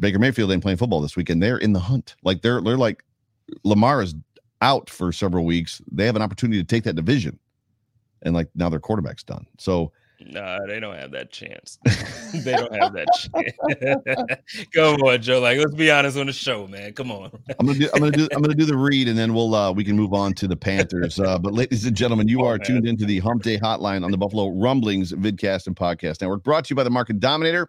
Baker Mayfield ain't playing football this weekend. They're in the hunt. Like they're they're like Lamar is out for several weeks. They have an opportunity to take that division, and like now their quarterback's done. So no, they don't have that chance. [LAUGHS] they don't have that chance. [LAUGHS] Come on, Joe. Like, let's be honest on the show, man. Come on. I'm gonna do. I'm gonna do. I'm gonna do the read, and then we'll uh we can move on to the Panthers. Uh, but ladies and gentlemen, you oh, are man. tuned into the Hump Day Hotline on the Buffalo Rumblings Vidcast and Podcast Network, brought to you by the Market Dominator.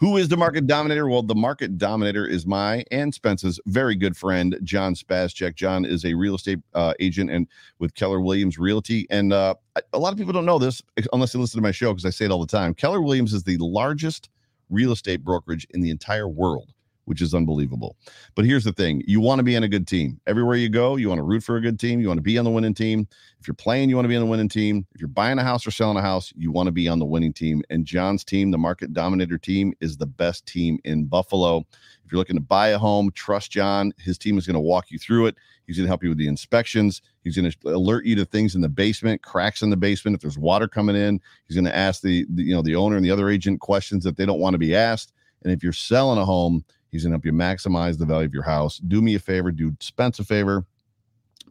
Who is the market dominator? Well, the market dominator is my and Spence's very good friend, John Spazcheck. John is a real estate uh, agent and with Keller Williams Realty. And uh, a lot of people don't know this unless they listen to my show because I say it all the time. Keller Williams is the largest real estate brokerage in the entire world which is unbelievable. But here's the thing you want to be in a good team. Everywhere you go, you want to root for a good team. You want to be on the winning team. If you're playing, you want to be on the winning team. If you're buying a house or selling a house, you want to be on the winning team. And John's team, the market dominator team, is the best team in Buffalo. If you're looking to buy a home, trust John. His team is going to walk you through it. He's going to help you with the inspections. He's going to alert you to things in the basement, cracks in the basement. If there's water coming in, he's going to ask the, the you know the owner and the other agent questions that they don't want to be asked. And if you're selling a home, He's going to help you maximize the value of your house. Do me a favor, do Spence a favor.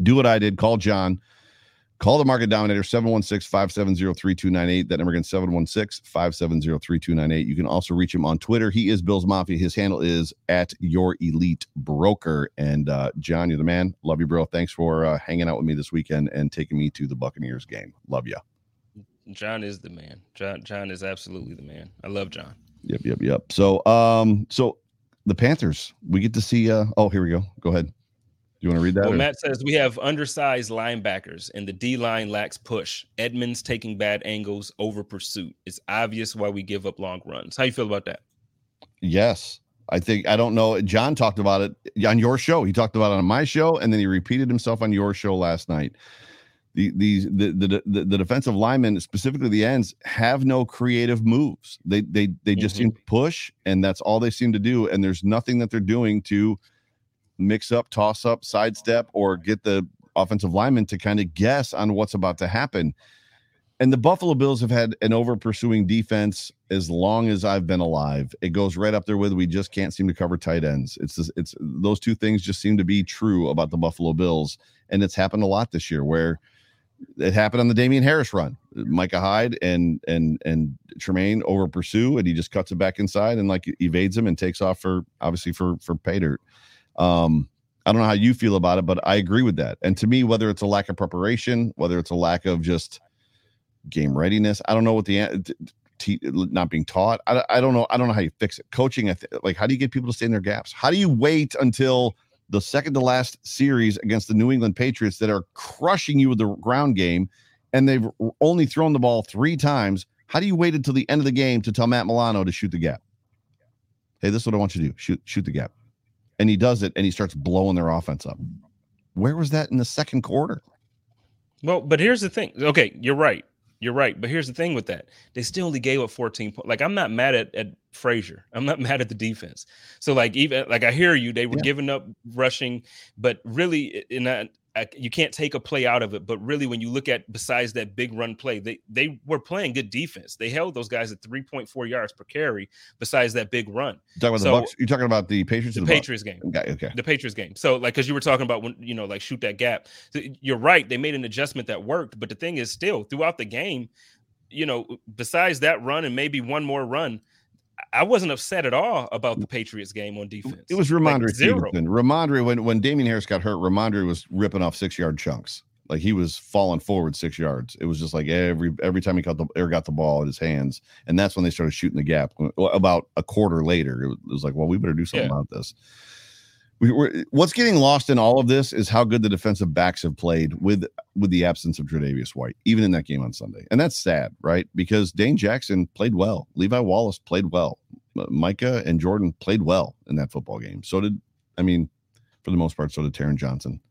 Do what I did. Call John. Call the market dominator 716 570 3298. That number again 716 570 3298. You can also reach him on Twitter. He is Bills Mafia. His handle is at your elite broker. And uh, John, you're the man. Love you, bro. Thanks for uh, hanging out with me this weekend and taking me to the Buccaneers game. Love you. John is the man. John John is absolutely the man. I love John. Yep, yep, yep. So um, so the Panthers. We get to see. Uh, oh, here we go. Go ahead. Do you want to read that? Well, or? Matt says we have undersized linebackers, and the D line lacks push. Edmunds taking bad angles over pursuit. It's obvious why we give up long runs. How you feel about that? Yes, I think I don't know. John talked about it on your show. He talked about it on my show, and then he repeated himself on your show last night the these the, the the the defensive linemen, specifically the ends, have no creative moves. They they they just mm-hmm. seem to push, and that's all they seem to do. And there's nothing that they're doing to mix up, toss up, sidestep, or get the offensive lineman to kind of guess on what's about to happen. And the Buffalo Bills have had an over pursuing defense as long as I've been alive. It goes right up there with we just can't seem to cover tight ends. It's just, it's those two things just seem to be true about the Buffalo Bills, and it's happened a lot this year where it happened on the Damien Harris run. Micah Hyde and and and Tremaine over pursue, and he just cuts it back inside and like evades him and takes off for obviously for for pay dirt. Um, I don't know how you feel about it, but I agree with that. And to me, whether it's a lack of preparation, whether it's a lack of just game readiness, I don't know what the t- not being taught. I, I don't know. I don't know how you fix it. Coaching, like how do you get people to stay in their gaps? How do you wait until the second to last series against the New England Patriots that are crushing you with the ground game, and they've only thrown the ball three times. How do you wait until the end of the game to tell Matt Milano to shoot the gap? Hey, this is what I want you to do: shoot, shoot the gap. And he does it, and he starts blowing their offense up. Where was that in the second quarter? Well, but here's the thing. Okay, you're right. You're right. But here's the thing with that. They still only gave up 14 points. Like, I'm not mad at, at Frazier. I'm not [LAUGHS] mad at the defense. So, like, even like I hear you, they were yeah. giving up rushing, but really, in that you can't take a play out of it. But really, when you look at besides that big run play, they they were playing good defense. They held those guys at 3.4 yards per carry. Besides that big run, you're talking about so, the Bucks. You're talking about the Patriots. The, the Patriots game. Okay, okay. The Patriots game. So like, because you were talking about when you know like shoot that gap. So you're right. They made an adjustment that worked. But the thing is, still throughout the game, you know, besides that run and maybe one more run I wasn't upset at all about the mm. Patriots game on defense. It was Rhamondre like Stevenson. Rhamondre, when when Damien Harris got hurt, Rhamondre was ripping off six yard chunks. Like he was falling forward six yards. It was just like every every time he got the air got the ball in his hands, and that's when they started shooting the gap. Uh, about a quarter later, it was like, well, we better do something yeah. about this. We, what's getting lost in all of this is how good the defensive backs have played with with the absence of Tre'Davious White, even in that game on Sunday, and that's sad, right? Because Dane Jackson played well, Levi Wallace played well, Micah and Jordan played well in that football game. So did I mean, for the most part, so did Taron Johnson.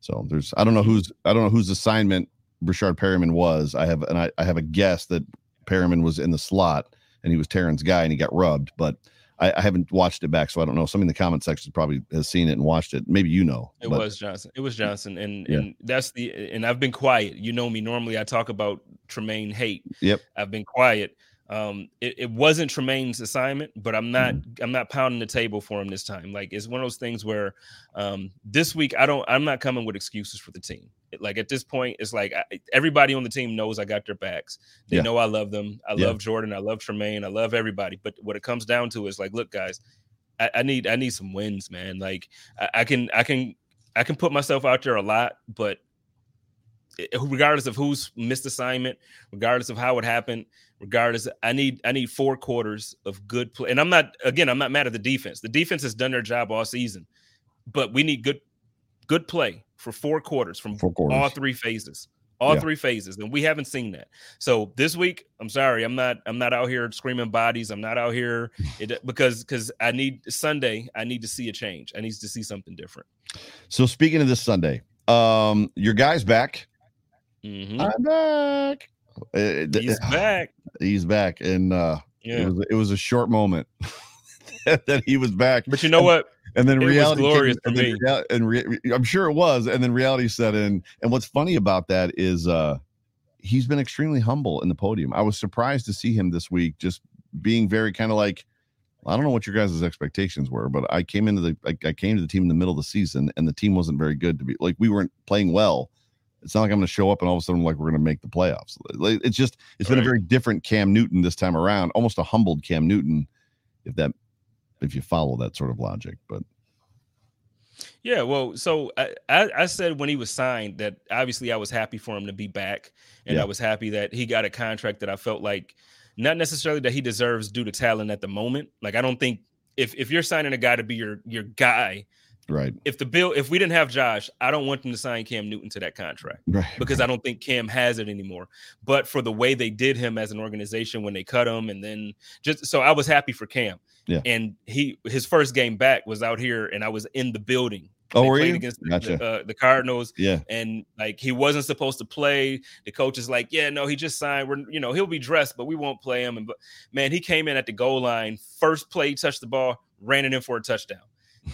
So there's I don't know who's I don't know whose assignment Breshad Perriman was. I have and I, I have a guess that Perriman was in the slot and he was Taron's guy and he got rubbed, but I, I, haven't watched it back, so I don't know. Somebody in the comment section probably has seen it and watched it. Maybe you know. It but. was Johnson. It was Johnson, and yeah. and that's the and I've been quiet. You know me. Normally, I talk about Tremaine hate. Yep. I've been quiet. Um, it, it wasn't Tremaine's assignment, but I'm not mm-hmm. I'm not pounding the table for him this time. Like it's one of those things where um, this week I don't I'm not coming with excuses for the team. Like at this point, it's like I, everybody on the team knows I got their backs. They yeah. know I love them. I yeah. love Jordan. I love Tremaine. I love everybody. But what it comes down to is like, look, guys, I, I need I need some wins, man. Like I, I can I can I can put myself out there a lot, but regardless of who's missed assignment, regardless of how it happened, regardless, I need I need four quarters of good play. And I'm not again, I'm not mad at the defense. The defense has done their job all season, but we need good good play for four quarters from four quarters. all three phases. All yeah. three phases, and we haven't seen that. So this week, I'm sorry, I'm not. I'm not out here screaming bodies. I'm not out here [LAUGHS] it, because because I need Sunday. I need to see a change. I need to see something different. So speaking of this Sunday, um, your guy's back. Mm-hmm. I'm back. He's back. [SIGHS] He's back, and uh, yeah. it was it was a short moment [LAUGHS] [LAUGHS] that he was back. But you know what? And then it reality, glorious came, and, then, and re, I'm sure it was. And then reality set in. And what's funny about that is uh, he's been extremely humble in the podium. I was surprised to see him this week, just being very kind of like, I don't know what your guys' expectations were, but I came into the I, I, came to the team in the middle of the season, and the team wasn't very good to be like we weren't playing well. It's not like I'm going to show up and all of a sudden like we're going to make the playoffs. Like, It's just it's been a very different Cam Newton this time around, almost a humbled Cam Newton, if that if you follow that sort of logic. But yeah, well, so I, I, I said when he was signed that obviously I was happy for him to be back, and yeah. I was happy that he got a contract that I felt like not necessarily that he deserves due to talent at the moment. Like I don't think if if you're signing a guy to be your your guy Right. If the bill, if we didn't have Josh, I don't want them to sign Cam Newton to that contract right, because right. I don't think Cam has it anymore. But for the way they did him as an organization when they cut him, and then just so I was happy for Cam. Yeah. And he his first game back was out here, and I was in the building. Oh, were you? against gotcha. the, uh, the Cardinals? Yeah. And like he wasn't supposed to play. The coach is like, yeah, no, he just signed. We're you know he'll be dressed, but we won't play him. And but man, he came in at the goal line, first play, touched the ball, ran it in for a touchdown.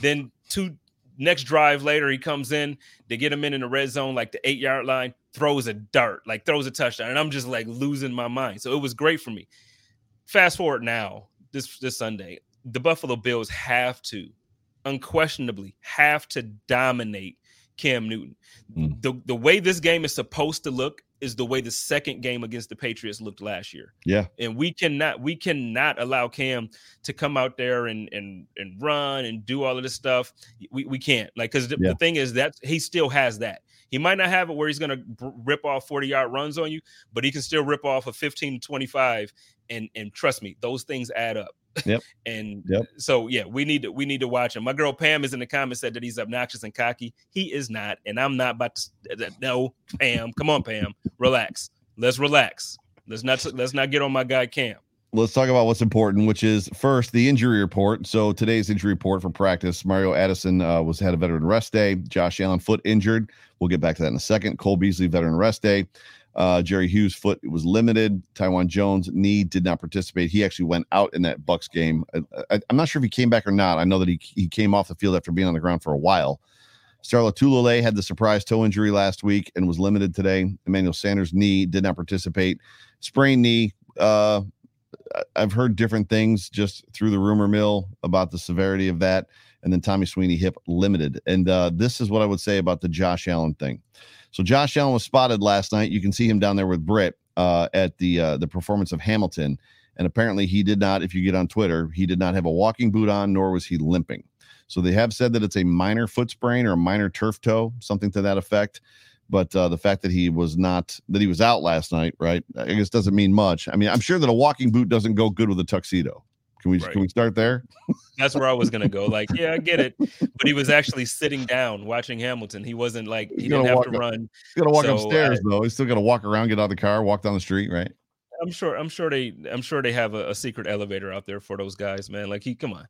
Then two next drive later, he comes in, they get him in in the red zone, like the eight yard line, throws a dart, like throws a touchdown. And I'm just like losing my mind. So it was great for me. Fast forward now, this this Sunday, the Buffalo Bills have to, unquestionably, have to dominate Cam Newton. Mm. The the way this game is supposed to look is the way the second game against the Patriots looked last year. Yeah. And we cannot we cannot allow Cam to come out there and and and run and do all of this stuff. We we can't. Like cuz the, yeah. the, thing is that he still has that. He might not have it where he's going to rip off 40-yard runs on you, but he can still rip off a 15 to 25 and and trust me, those things add up. Yep. [LAUGHS] and yep. so yeah, we need to we need to watch him. My girl Pam is in the comments said that he's obnoxious and cocky. He is not, and I'm not about to. No, Pam, come on, Pam, relax. Let's relax. Let's not let's not get on my guy Cam. Let's talk about what's important, which is first the injury report. So today's injury report for practice: Mario Addison uh, was had a veteran rest day. Josh Allen foot injured. We'll get back to that in a second. Cole Beasley veteran rest day. Uh, Jerry Hughes' foot was limited. Taiwan Jones' knee did not participate. He actually went out in that Bucks game. I, am not sure if he came back or not. I know that he he came off the field after being on the ground for a while. Star Lotulelei had the surprise toe injury last week and was limited today. Emmanuel Sanders' knee did not participate. Sprained knee. Uh, I've heard different things just through the rumor mill about the severity of that. And then Tommy Sweeney hip limited. And uh, this is what I would say about the Josh Allen thing. So Josh Allen was spotted last night. You can see him down there with Britt uh, at the uh, the performance of Hamilton, and apparently he did not. If you get on Twitter, he did not have a walking boot on, nor was he limping. So they have said that it's a minor foot sprain or a minor turf toe, something to that effect. But uh, the fact that he was not that he was out last night, right? I guess doesn't mean much. I mean, I'm sure that a walking boot doesn't go good with a tuxedo. Can we right. can we start there? That's where I was gonna go. Like, yeah, I get it, [LAUGHS] but he was actually sitting down watching Hamilton. He wasn't like he didn't have to up, run. He's got to walk so, upstairs uh, though. He's still got to walk around, get out of the car, walk down the street, right? I'm sure. I'm sure they. I'm sure they have a, a, secret elevator out there for those guys, man. Like he, come on.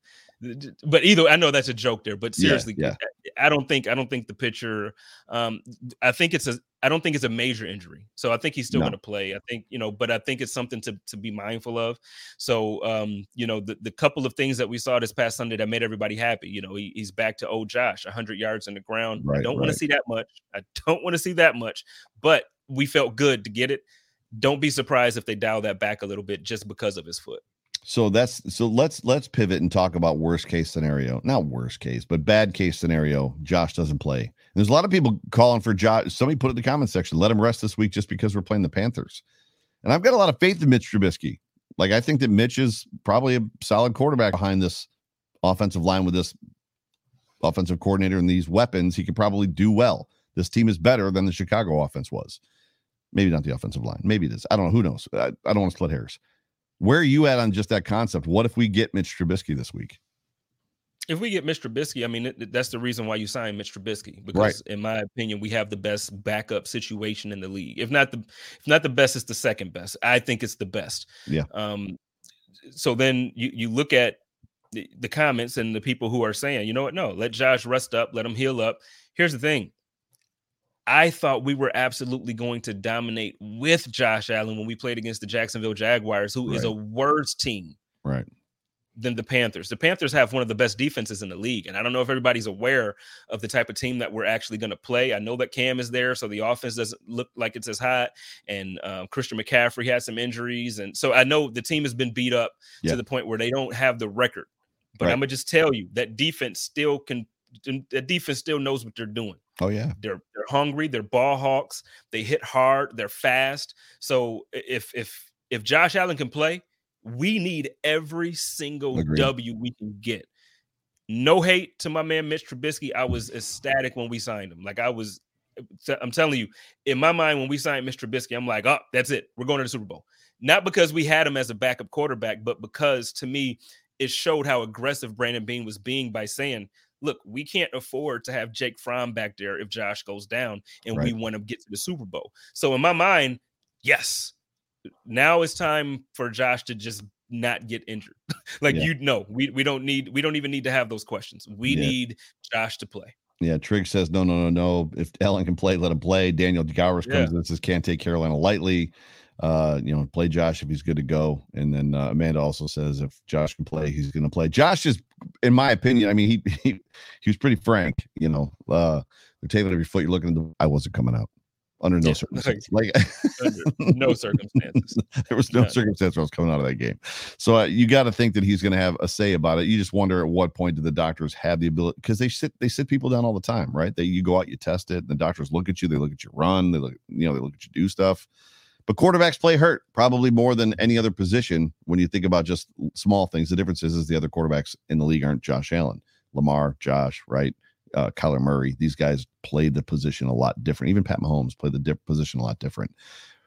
But either I know that's a joke there, but seriously, yeah, yeah. I don't think I don't think the pitcher. Um, I think it's a. I don't think it's a major injury, so I think he's still no. going to play. I think you know, but I think it's something to to be mindful of. So, um, you know, the the couple of things that we saw this past Sunday that made everybody happy. You know, he, he's back to old Josh, 100 yards in the ground. Right, I don't right. want to see that much. I don't want to see that much, but we felt good to get it don't be surprised if they dial that back a little bit just because of his foot. So that's so let's let's pivot and talk about worst case scenario. Not worst case, but bad case scenario. Josh doesn't play. And there's a lot of people calling for Josh. Somebody put it in the comment section. Let him rest this week just because we're playing the Panthers. And I've got a lot of faith in Mitch Trubisky. Like I think that Mitch is probably a solid quarterback behind this offensive line with this offensive coordinator and these weapons. He could probably do well. This team is better than the Chicago offense was. Maybe not the offensive line. Maybe it is. I don't know. Who knows? I, I don't want to split hairs. Where are you at on just that concept? What if we get Mitch Trubisky this week? If we get Mitch Trubisky, I mean, that's the reason why you sign Mitch Trubisky because, right. in my opinion, we have the best backup situation in the league. If not the, if not the best, it's the second best. I think it's the best. Yeah. Um. So then you you look at the, the comments and the people who are saying, you know what? No, let Josh rest up, let him heal up. Here's the thing: I thought we were absolutely going to dominate with Josh Allen when we played against the Jacksonville Jaguars, who right. is a worse team. Right. Than the Panthers. The Panthers have one of the best defenses in the league. And I don't know if everybody's aware of the type of team that we're actually going to play. I know that Cam is there, so the offense doesn't look like it's as hot. And um, Christian McCaffrey had some injuries. And so I know the team has been beat up yeah. to the point where they don't have the record. But right. I'm going to just tell you that defense still can, that defense still knows what they're doing. Oh yeah. They're they're hungry, they're ball hawks, they hit hard, they're fast. So if if if Josh Allen can play, we need every single Agreed. W we can get. No hate to my man Mitch Trubisky. I was ecstatic when we signed him. Like I was I'm telling you, in my mind, when we signed Mr. Trubisky, I'm like, oh, that's it. We're going to the Super Bowl. Not because we had him as a backup quarterback, but because to me, it showed how aggressive Brandon Beane was being by saying, look, we can't afford to have Jake Fromm back there if Josh goes down and right. we want to get to the Super Bowl. So in my mind, yes, now it's time for Josh to just not get injured. [LAUGHS] like yeah. you know, we we don't need we don't even need to have those questions. We yeah. need Josh to play. Yeah, Trig says no, no, no, no. If Allen can play, let him play. Daniel Gowers comes yeah. and says can't take Carolina lightly uh, you know, play Josh if he's good to go. And then uh, Amanda also says if Josh can play, he's going to play. Josh is, in my opinion, I mean, he he, he was pretty frank. You know, uh, they're taking every foot you're looking at. The, I wasn't coming out under no yeah, circumstances. [LAUGHS] Like under no circumstances. [LAUGHS] there was no yeah. circumstance where I was coming out of that game. So uh, you got to think that he's going to have a say about it. You just wonder at what point do the doctors have the ability because they sit they sit people down all the time, right? They you go out, you test it, and the doctors look at you, they look at you run, they look, you know, they look at you do stuff. But quarterbacks play hurt probably more than any other position when you think about just small things. The difference is, is the other quarterbacks in the league aren't Josh Allen, Lamar, Josh, right? Uh, Kyler Murray. These guys played the position a lot different. Even Pat Mahomes played the dip position a lot different.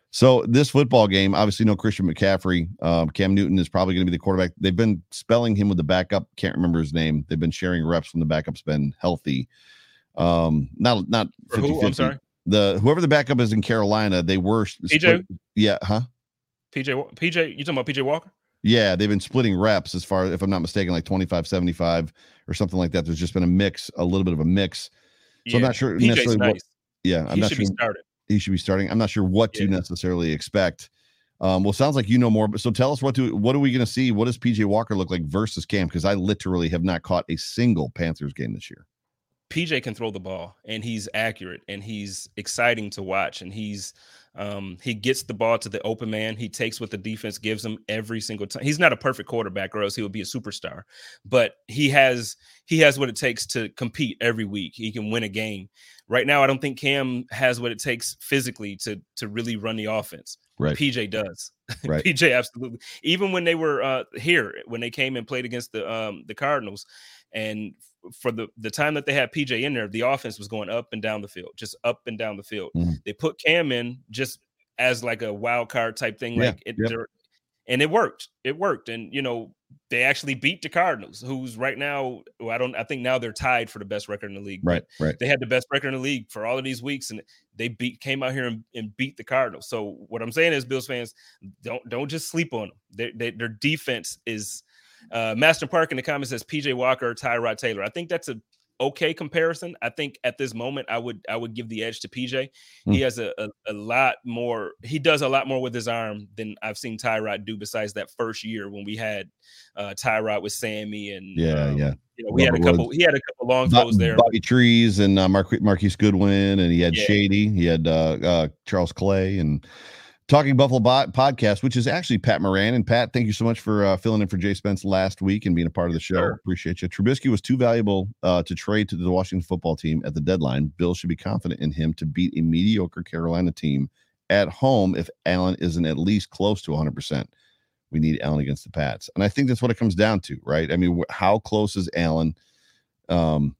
So this football game, obviously, no Christian McCaffrey. Um, Cam Newton is probably going to be the quarterback. They've been spelling him with the backup. Can't remember his name. They've been sharing reps when the backup's been healthy. Um, not not 50, who? I'm sorry the whoever the backup is in Carolina, they were PJ. Split, yeah, huh? PJ PJ, you talking about PJ Walker? Yeah, they've been splitting reps as far if I'm not mistaken, like 25, 75 or something like that. There's just been a mix, a little bit of a mix. So yeah. I'm not sure PJ's necessarily nice. what, yeah, I'm he not should sure. He should be starting. I'm not sure what yeah. to necessarily expect. Um, well, sounds like you know more. But so tell us what do what are we going to see? What does PJ Walker look like versus Cam? Because I literally have not caught a single Panthers game this year. PJ can throw the ball and he's accurate and he's exciting to watch and he's um, he gets the ball to the open man. He takes what the defense gives him every single time. He's not a perfect quarterback, or else he would be a superstar. But he has he has what it takes to compete every week. He can win a game. Right now, I don't think Cam has what it takes physically to to really run the offense. Right. PJ does. [LAUGHS] Right. PJ absolutely. Even when they were uh, here, when they came and played against the um, the Cardinals, and for the the time that they had PJ in there, the offense was going up and down the field, just up and down the field. Mhm. They put Cam in just as like a wild card type thing, Yeah, like it, and it worked. It worked, and you know they actually beat the Cardinals, who's right now. Well, I don't. I think now they're tied for the best record in the league. Right. Right. they had the best record in the league for all of these weeks, and they beat came out here and, and beat the Cardinals. So what I'm saying is, Bills fans, don't don't just sleep on them. They, they, their defense is. Uh, Master Park in the comments says PJ Walker, Tyrod Taylor. I think that's a okay comparison. I think at this moment, I would I would give the edge to PJ. Hmm. He has a, a a lot more. He does a lot more with his arm than I've seen Tyrod do. Besides that first year when we had uh, Tyrod with Sammy and Yeah. um, yeah. you know we had a Robert couple. He had a couple long throws there. Bobby Trees and uh, Marque- Marquise Goodwin, and he had Yeah. Shady. He had uh, uh, Charles Clay and Talking Buffalo Bot podcast, which is actually Pat Moran. And Pat, thank you so much for uh, filling in for Jay Spence last week and being a part of the show. sir. Appreciate you. Trubisky was too valuable uh, to trade to the Washington football team at the deadline. Bill should be confident in him to beat a mediocre Carolina team at home if Allen isn't at least close to 100%. We need Allen against the Pats. And I think that's what it comes down to, right? I mean, how close is Allen? Um,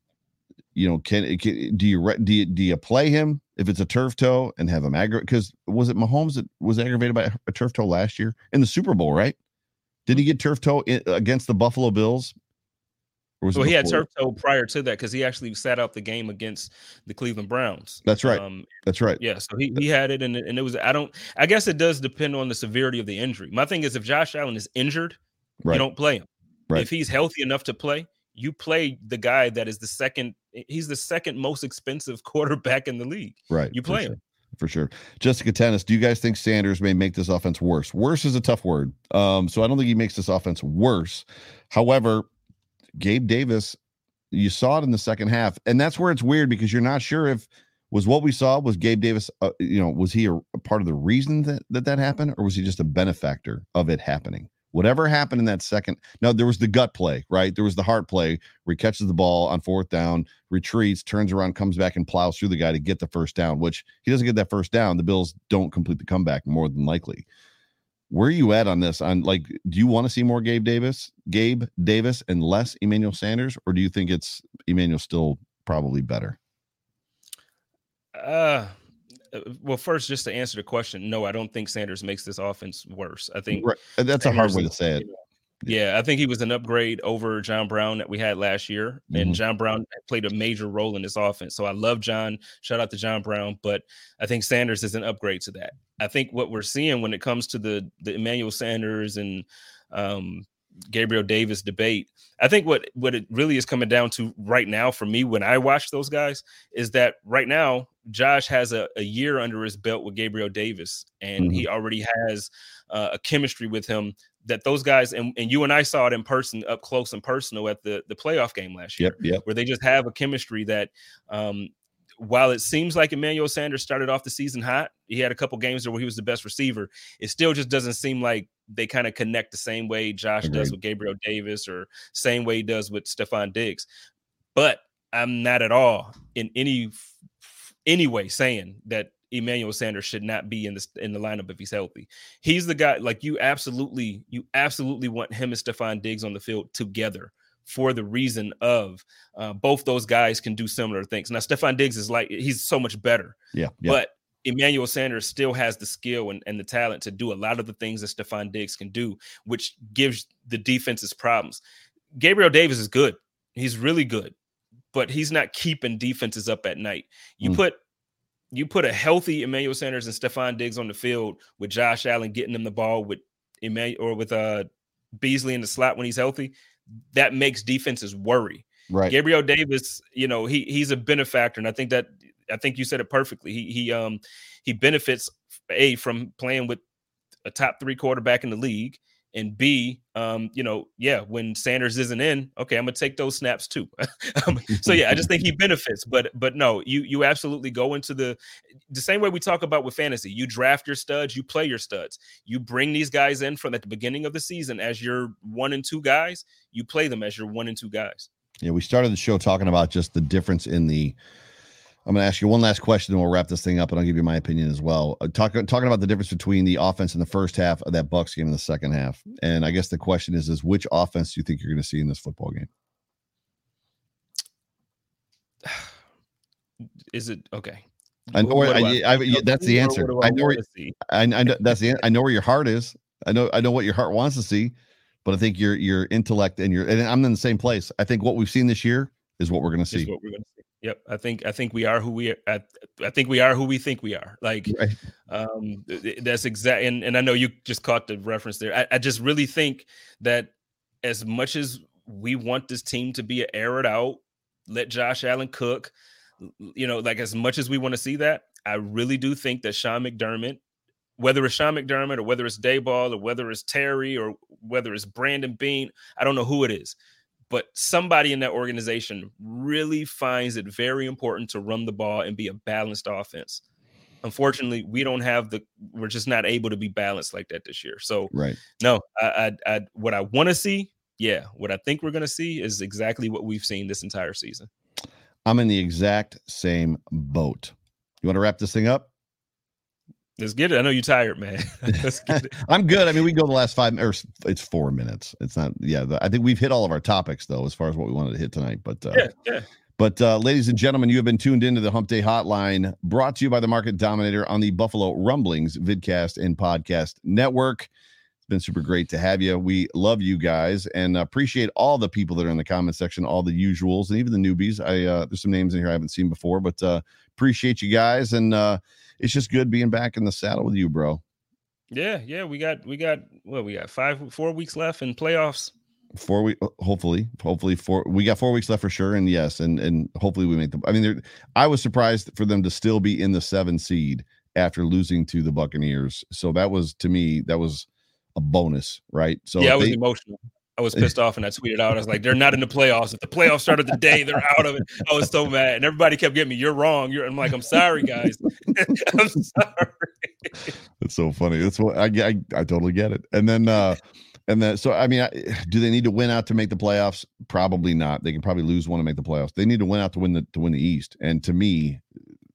you know, can, can do you do you, do you play him if it's a turf toe and have him aggravate? Because was it Mahomes that was aggravated by a turf toe last year in the Super Bowl, right? Did he get turf toe in, against the Buffalo Bills? Or was it Well, he had turf toe prior to that because he actually sat out the game against the Cleveland Browns. That's right. Um, That's right. yeah, so he, he had it, and, it- and it was. I don't. I guess it does depend on the severity of the injury. My thing is, if Josh Allen is injured, Right. you don't play him. Right. If he's healthy enough to play, you play the guy that is the second. He's the second most expensive [LAUGHS] quarterback in the league. Right. You for play sure, him. for sure. Jessica Tennis, do you guys think Sanders may make this offense worse? Worse is a tough word. Um, so I don't think he makes this offense worse. However, Gabe Davis, you saw it in the second half, and that's where it's weird because you're not sure if was what we saw was Gabe Davis. Uh, you know, was he a, a part of the reason that, that that happened, or was he just a benefactor of it happening? Whatever happened in that second. Now there was the gut play, right? There was the heart play where he catches the ball on fourth down, retreats, turns around, comes back, and plows through the guy to get the first down. Which he doesn't get that first down. The Bills don't complete the comeback more than likely. Where are you at on this? On like, do you want to see more Gabe Davis, Gabe Davis, and less Emmanuel Sanders, or do you think it's Emmanuel still probably better? Uh, well, first, just to answer the question, no, I don't think Sanders makes this offense worse. I think Right. Uh, That's a hard Sanders way to say it. Yeah, I think he was an upgrade over John Brown that we had last year, and Mhm. John Brown played a major role in this offense. So I love John. Shout out to John Brown, but I think Sanders is an upgrade to that. I think what we're seeing when it comes to the the Emmanuel Sanders and um, Gabriel Davis debate, I think what what it really is coming down to right now for me when I watch those guys is that right now Josh has a, a year under his belt with Gabriel Davis, and he already has uh, a chemistry with him that those guys and, and you and I saw it in person up close and personal at the the playoff game last year Yep. Yep. where they just have a chemistry that um while it seems like Emmanuel Sanders started off the season hot, he had a couple games where he was the best receiver. It still just doesn't seem like they kind of connect the same way Josh does with Gabriel Davis or same way he does with Stefon Diggs. But I'm not at all in any any way saying that Emmanuel Sanders should not be in the in the lineup if he's healthy. He's the guy like you absolutely you absolutely want him and Stefon Diggs on the field together for the reason of uh, both those guys can do similar things. Now Stefon Diggs is like he's so much better, Yeah. Yeah. but Emmanuel Sanders still has the skill and, and the talent to do a lot of the things that Stefon Diggs can do, which gives the defenses problems. Gabriel Davis is good. He's really good, but he's not keeping defenses up at night. You Mm. put you put a healthy Emmanuel Sanders and Stefon Diggs on the field with Josh Allen getting them the ball with Emmanuel or with uh Beasley in the slot when he's healthy, that makes defenses worry. right. Gabriel Davis, you know, he he's a benefactor, and I think that I think you said it perfectly. He he um he benefits a from playing with a top three quarterback in the league, and B, um, you know, yeah, when Sanders isn't in, okay, I'm gonna take those snaps too. [LAUGHS] Um, so yeah, I just think he benefits, but but no, you you absolutely go into the the same way we talk about with fantasy. You draft your studs, you play your studs. You bring these guys in from at the beginning of the season as your one and two guys. You play them as your one and two guys. Yeah, we started the show talking about just the difference in the I'm going to ask you one last question, and we'll wrap this thing up, and I'll give you my opinion as well. Uh, talk, talking about the difference between the offense in the first half of that Bucks game and the second half, and I guess the question is: is which offense do you think you're going to see in this football game? [SIGHS] Is it okay? I know where I, I, I, that's the answer. I know where I, I know that's the [LAUGHS] I know where your heart is. I know I know what your heart wants to see, but I think your your intellect and your and I'm in the same place. I think what we've seen this year is what we're going to see. What we're going to see. Yep, I think I think we are who we are. I, I think we are who we think we are. Like, right. um, that's exact. And, and I know you just caught the reference there. I, I just really think that as much as we want this team to be aired out, let Josh Allen cook, you know, like as much as we want to see that, I really do think that Sean McDermott, whether it's Sean McDermott or whether it's Daboll or whether it's Terry or whether it's Brandon Beane, I don't know who it is, but somebody in that organization really finds it very important to run the ball and be a balanced offense. Unfortunately, we don't have the. We're just not able to be balanced like that this year. So, right? No, I, I, I what I want to see, yeah, what I think we're going to see is exactly what we've seen this entire season. I'm in the exact same boat. You want to wrap this thing up? Let's get it. I know you're tired, man. [LAUGHS] [LAUGHS] I'm good. I mean, we go the last five or it's four minutes. It's not. Yeah, the, I think we've hit all of our topics though, as far as what we wanted to hit tonight. But uh, yeah, yeah. But uh, ladies and gentlemen, you have been tuned into the Hump Day Hotline, brought to you by the Market Dominator on the Buffalo Rumblings vidcast and podcast network It's been super great to have you. We love you guys and appreciate all the people that are in the comment section, all the usuals, and even the newbies. I uh, there's some names in here I haven't seen before, but uh, appreciate you guys, and uh, it's just good being back in the saddle with you, bro. Yeah, yeah, we got we got well, we got five four weeks left in playoffs. Four week, uh, hopefully, hopefully four. We got four weeks left for sure, and yes, and and hopefully we make the. I mean, I was surprised for them to still be in the seven seed after losing to the Buccaneers. So that was to me that was a bonus, right? So yeah, I was they, emotional. I was pissed off and I tweeted out. I was like, "They're not in the playoffs. If the playoffs started the day, they're out of it." I was so mad, and everybody kept getting me. You're wrong. You're. I'm like, I'm sorry, guys. [LAUGHS] I'm sorry. It's so funny. That's what I, I. I totally get it. And then, uh and then, so I mean, I, do they need to win out to make the playoffs? Probably not. They can probably lose one to make the playoffs. They need to win out to win the to win the East. And to me,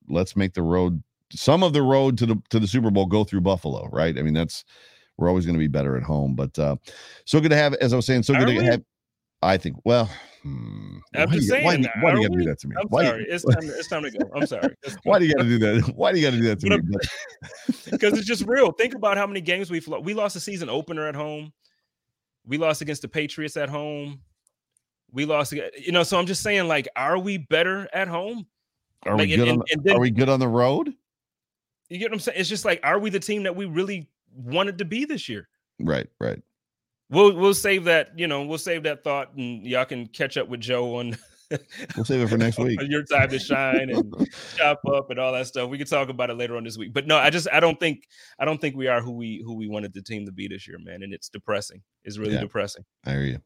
let's make the road. Some of the road to the to the Super Bowl go through Buffalo, right? I mean, that's we're always going to be better at home. But uh, so good to have, as I was saying, so good to have. I think. Well, hmm, I'm why just you, saying. Why, why do you got to do that to me? I'm why sorry. You, it's time. To, it's time to go. I'm sorry. [LAUGHS] why do you got to [LAUGHS] do that? Why do you got to do that to me? Because [LAUGHS] it's just real. Think about how many games we've lost. We lost a season opener at home. We lost against the Patriots at home. We lost, you know. So I'm just saying, like, are we better at home? Are like, we good and, on? And then, are we good on the road? You get what I'm saying? It's just like, are we the team that we really wanted to be this year. Right, right. We'll we'll save that, you know, we'll save that thought and y'all can catch up with Joe on [LAUGHS] we'll save it for next [LAUGHS] week. Your time to shine and [LAUGHS] chop up and all that stuff. We can talk about it later on this week. But no, I just I don't think I don't think we are who we who we wanted the team to be this year, man. And it's depressing. It's really yeah, depressing. I hear you.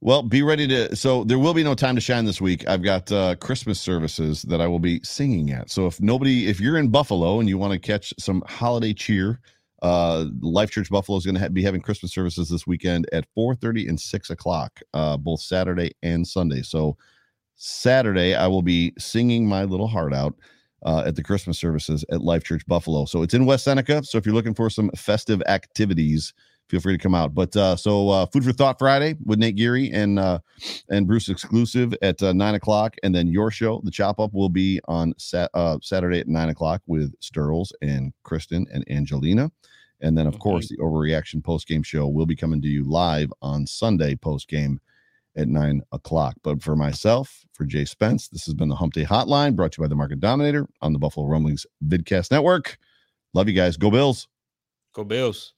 Well, be ready to so there will be no time to shine this week. I've got uh Christmas services that I will be singing at. So if nobody if you're in Buffalo and you want to catch some holiday cheer uh, Life Church Buffalo is going to ha- be having Christmas services this weekend at 4:30 and 6 o'clock, uh, both Saturday and Sunday. So Saturday, I will be singing my little heart out uh, at the Christmas services at Life Church Buffalo. So it's in West Seneca. So if you're looking for some festive activities, feel free to come out. But uh, so uh, Food for Thought Friday with Nate Geary and uh, and Bruce exclusive at uh, nine o'clock, and then your show, the Chop Up, will be on sat- uh, Saturday at nine o'clock with Sterls and Kristen and Angelina. And then, of okay. course, the overreaction post game show will be coming to you live on Sunday post game at nine o'clock. But for myself, for Jay Spence, this has been the Hump Day Hotline brought to you by the Market Dominator on the Buffalo Rumblings Vidcast Network. Love you guys. Go Bills. Go Bills.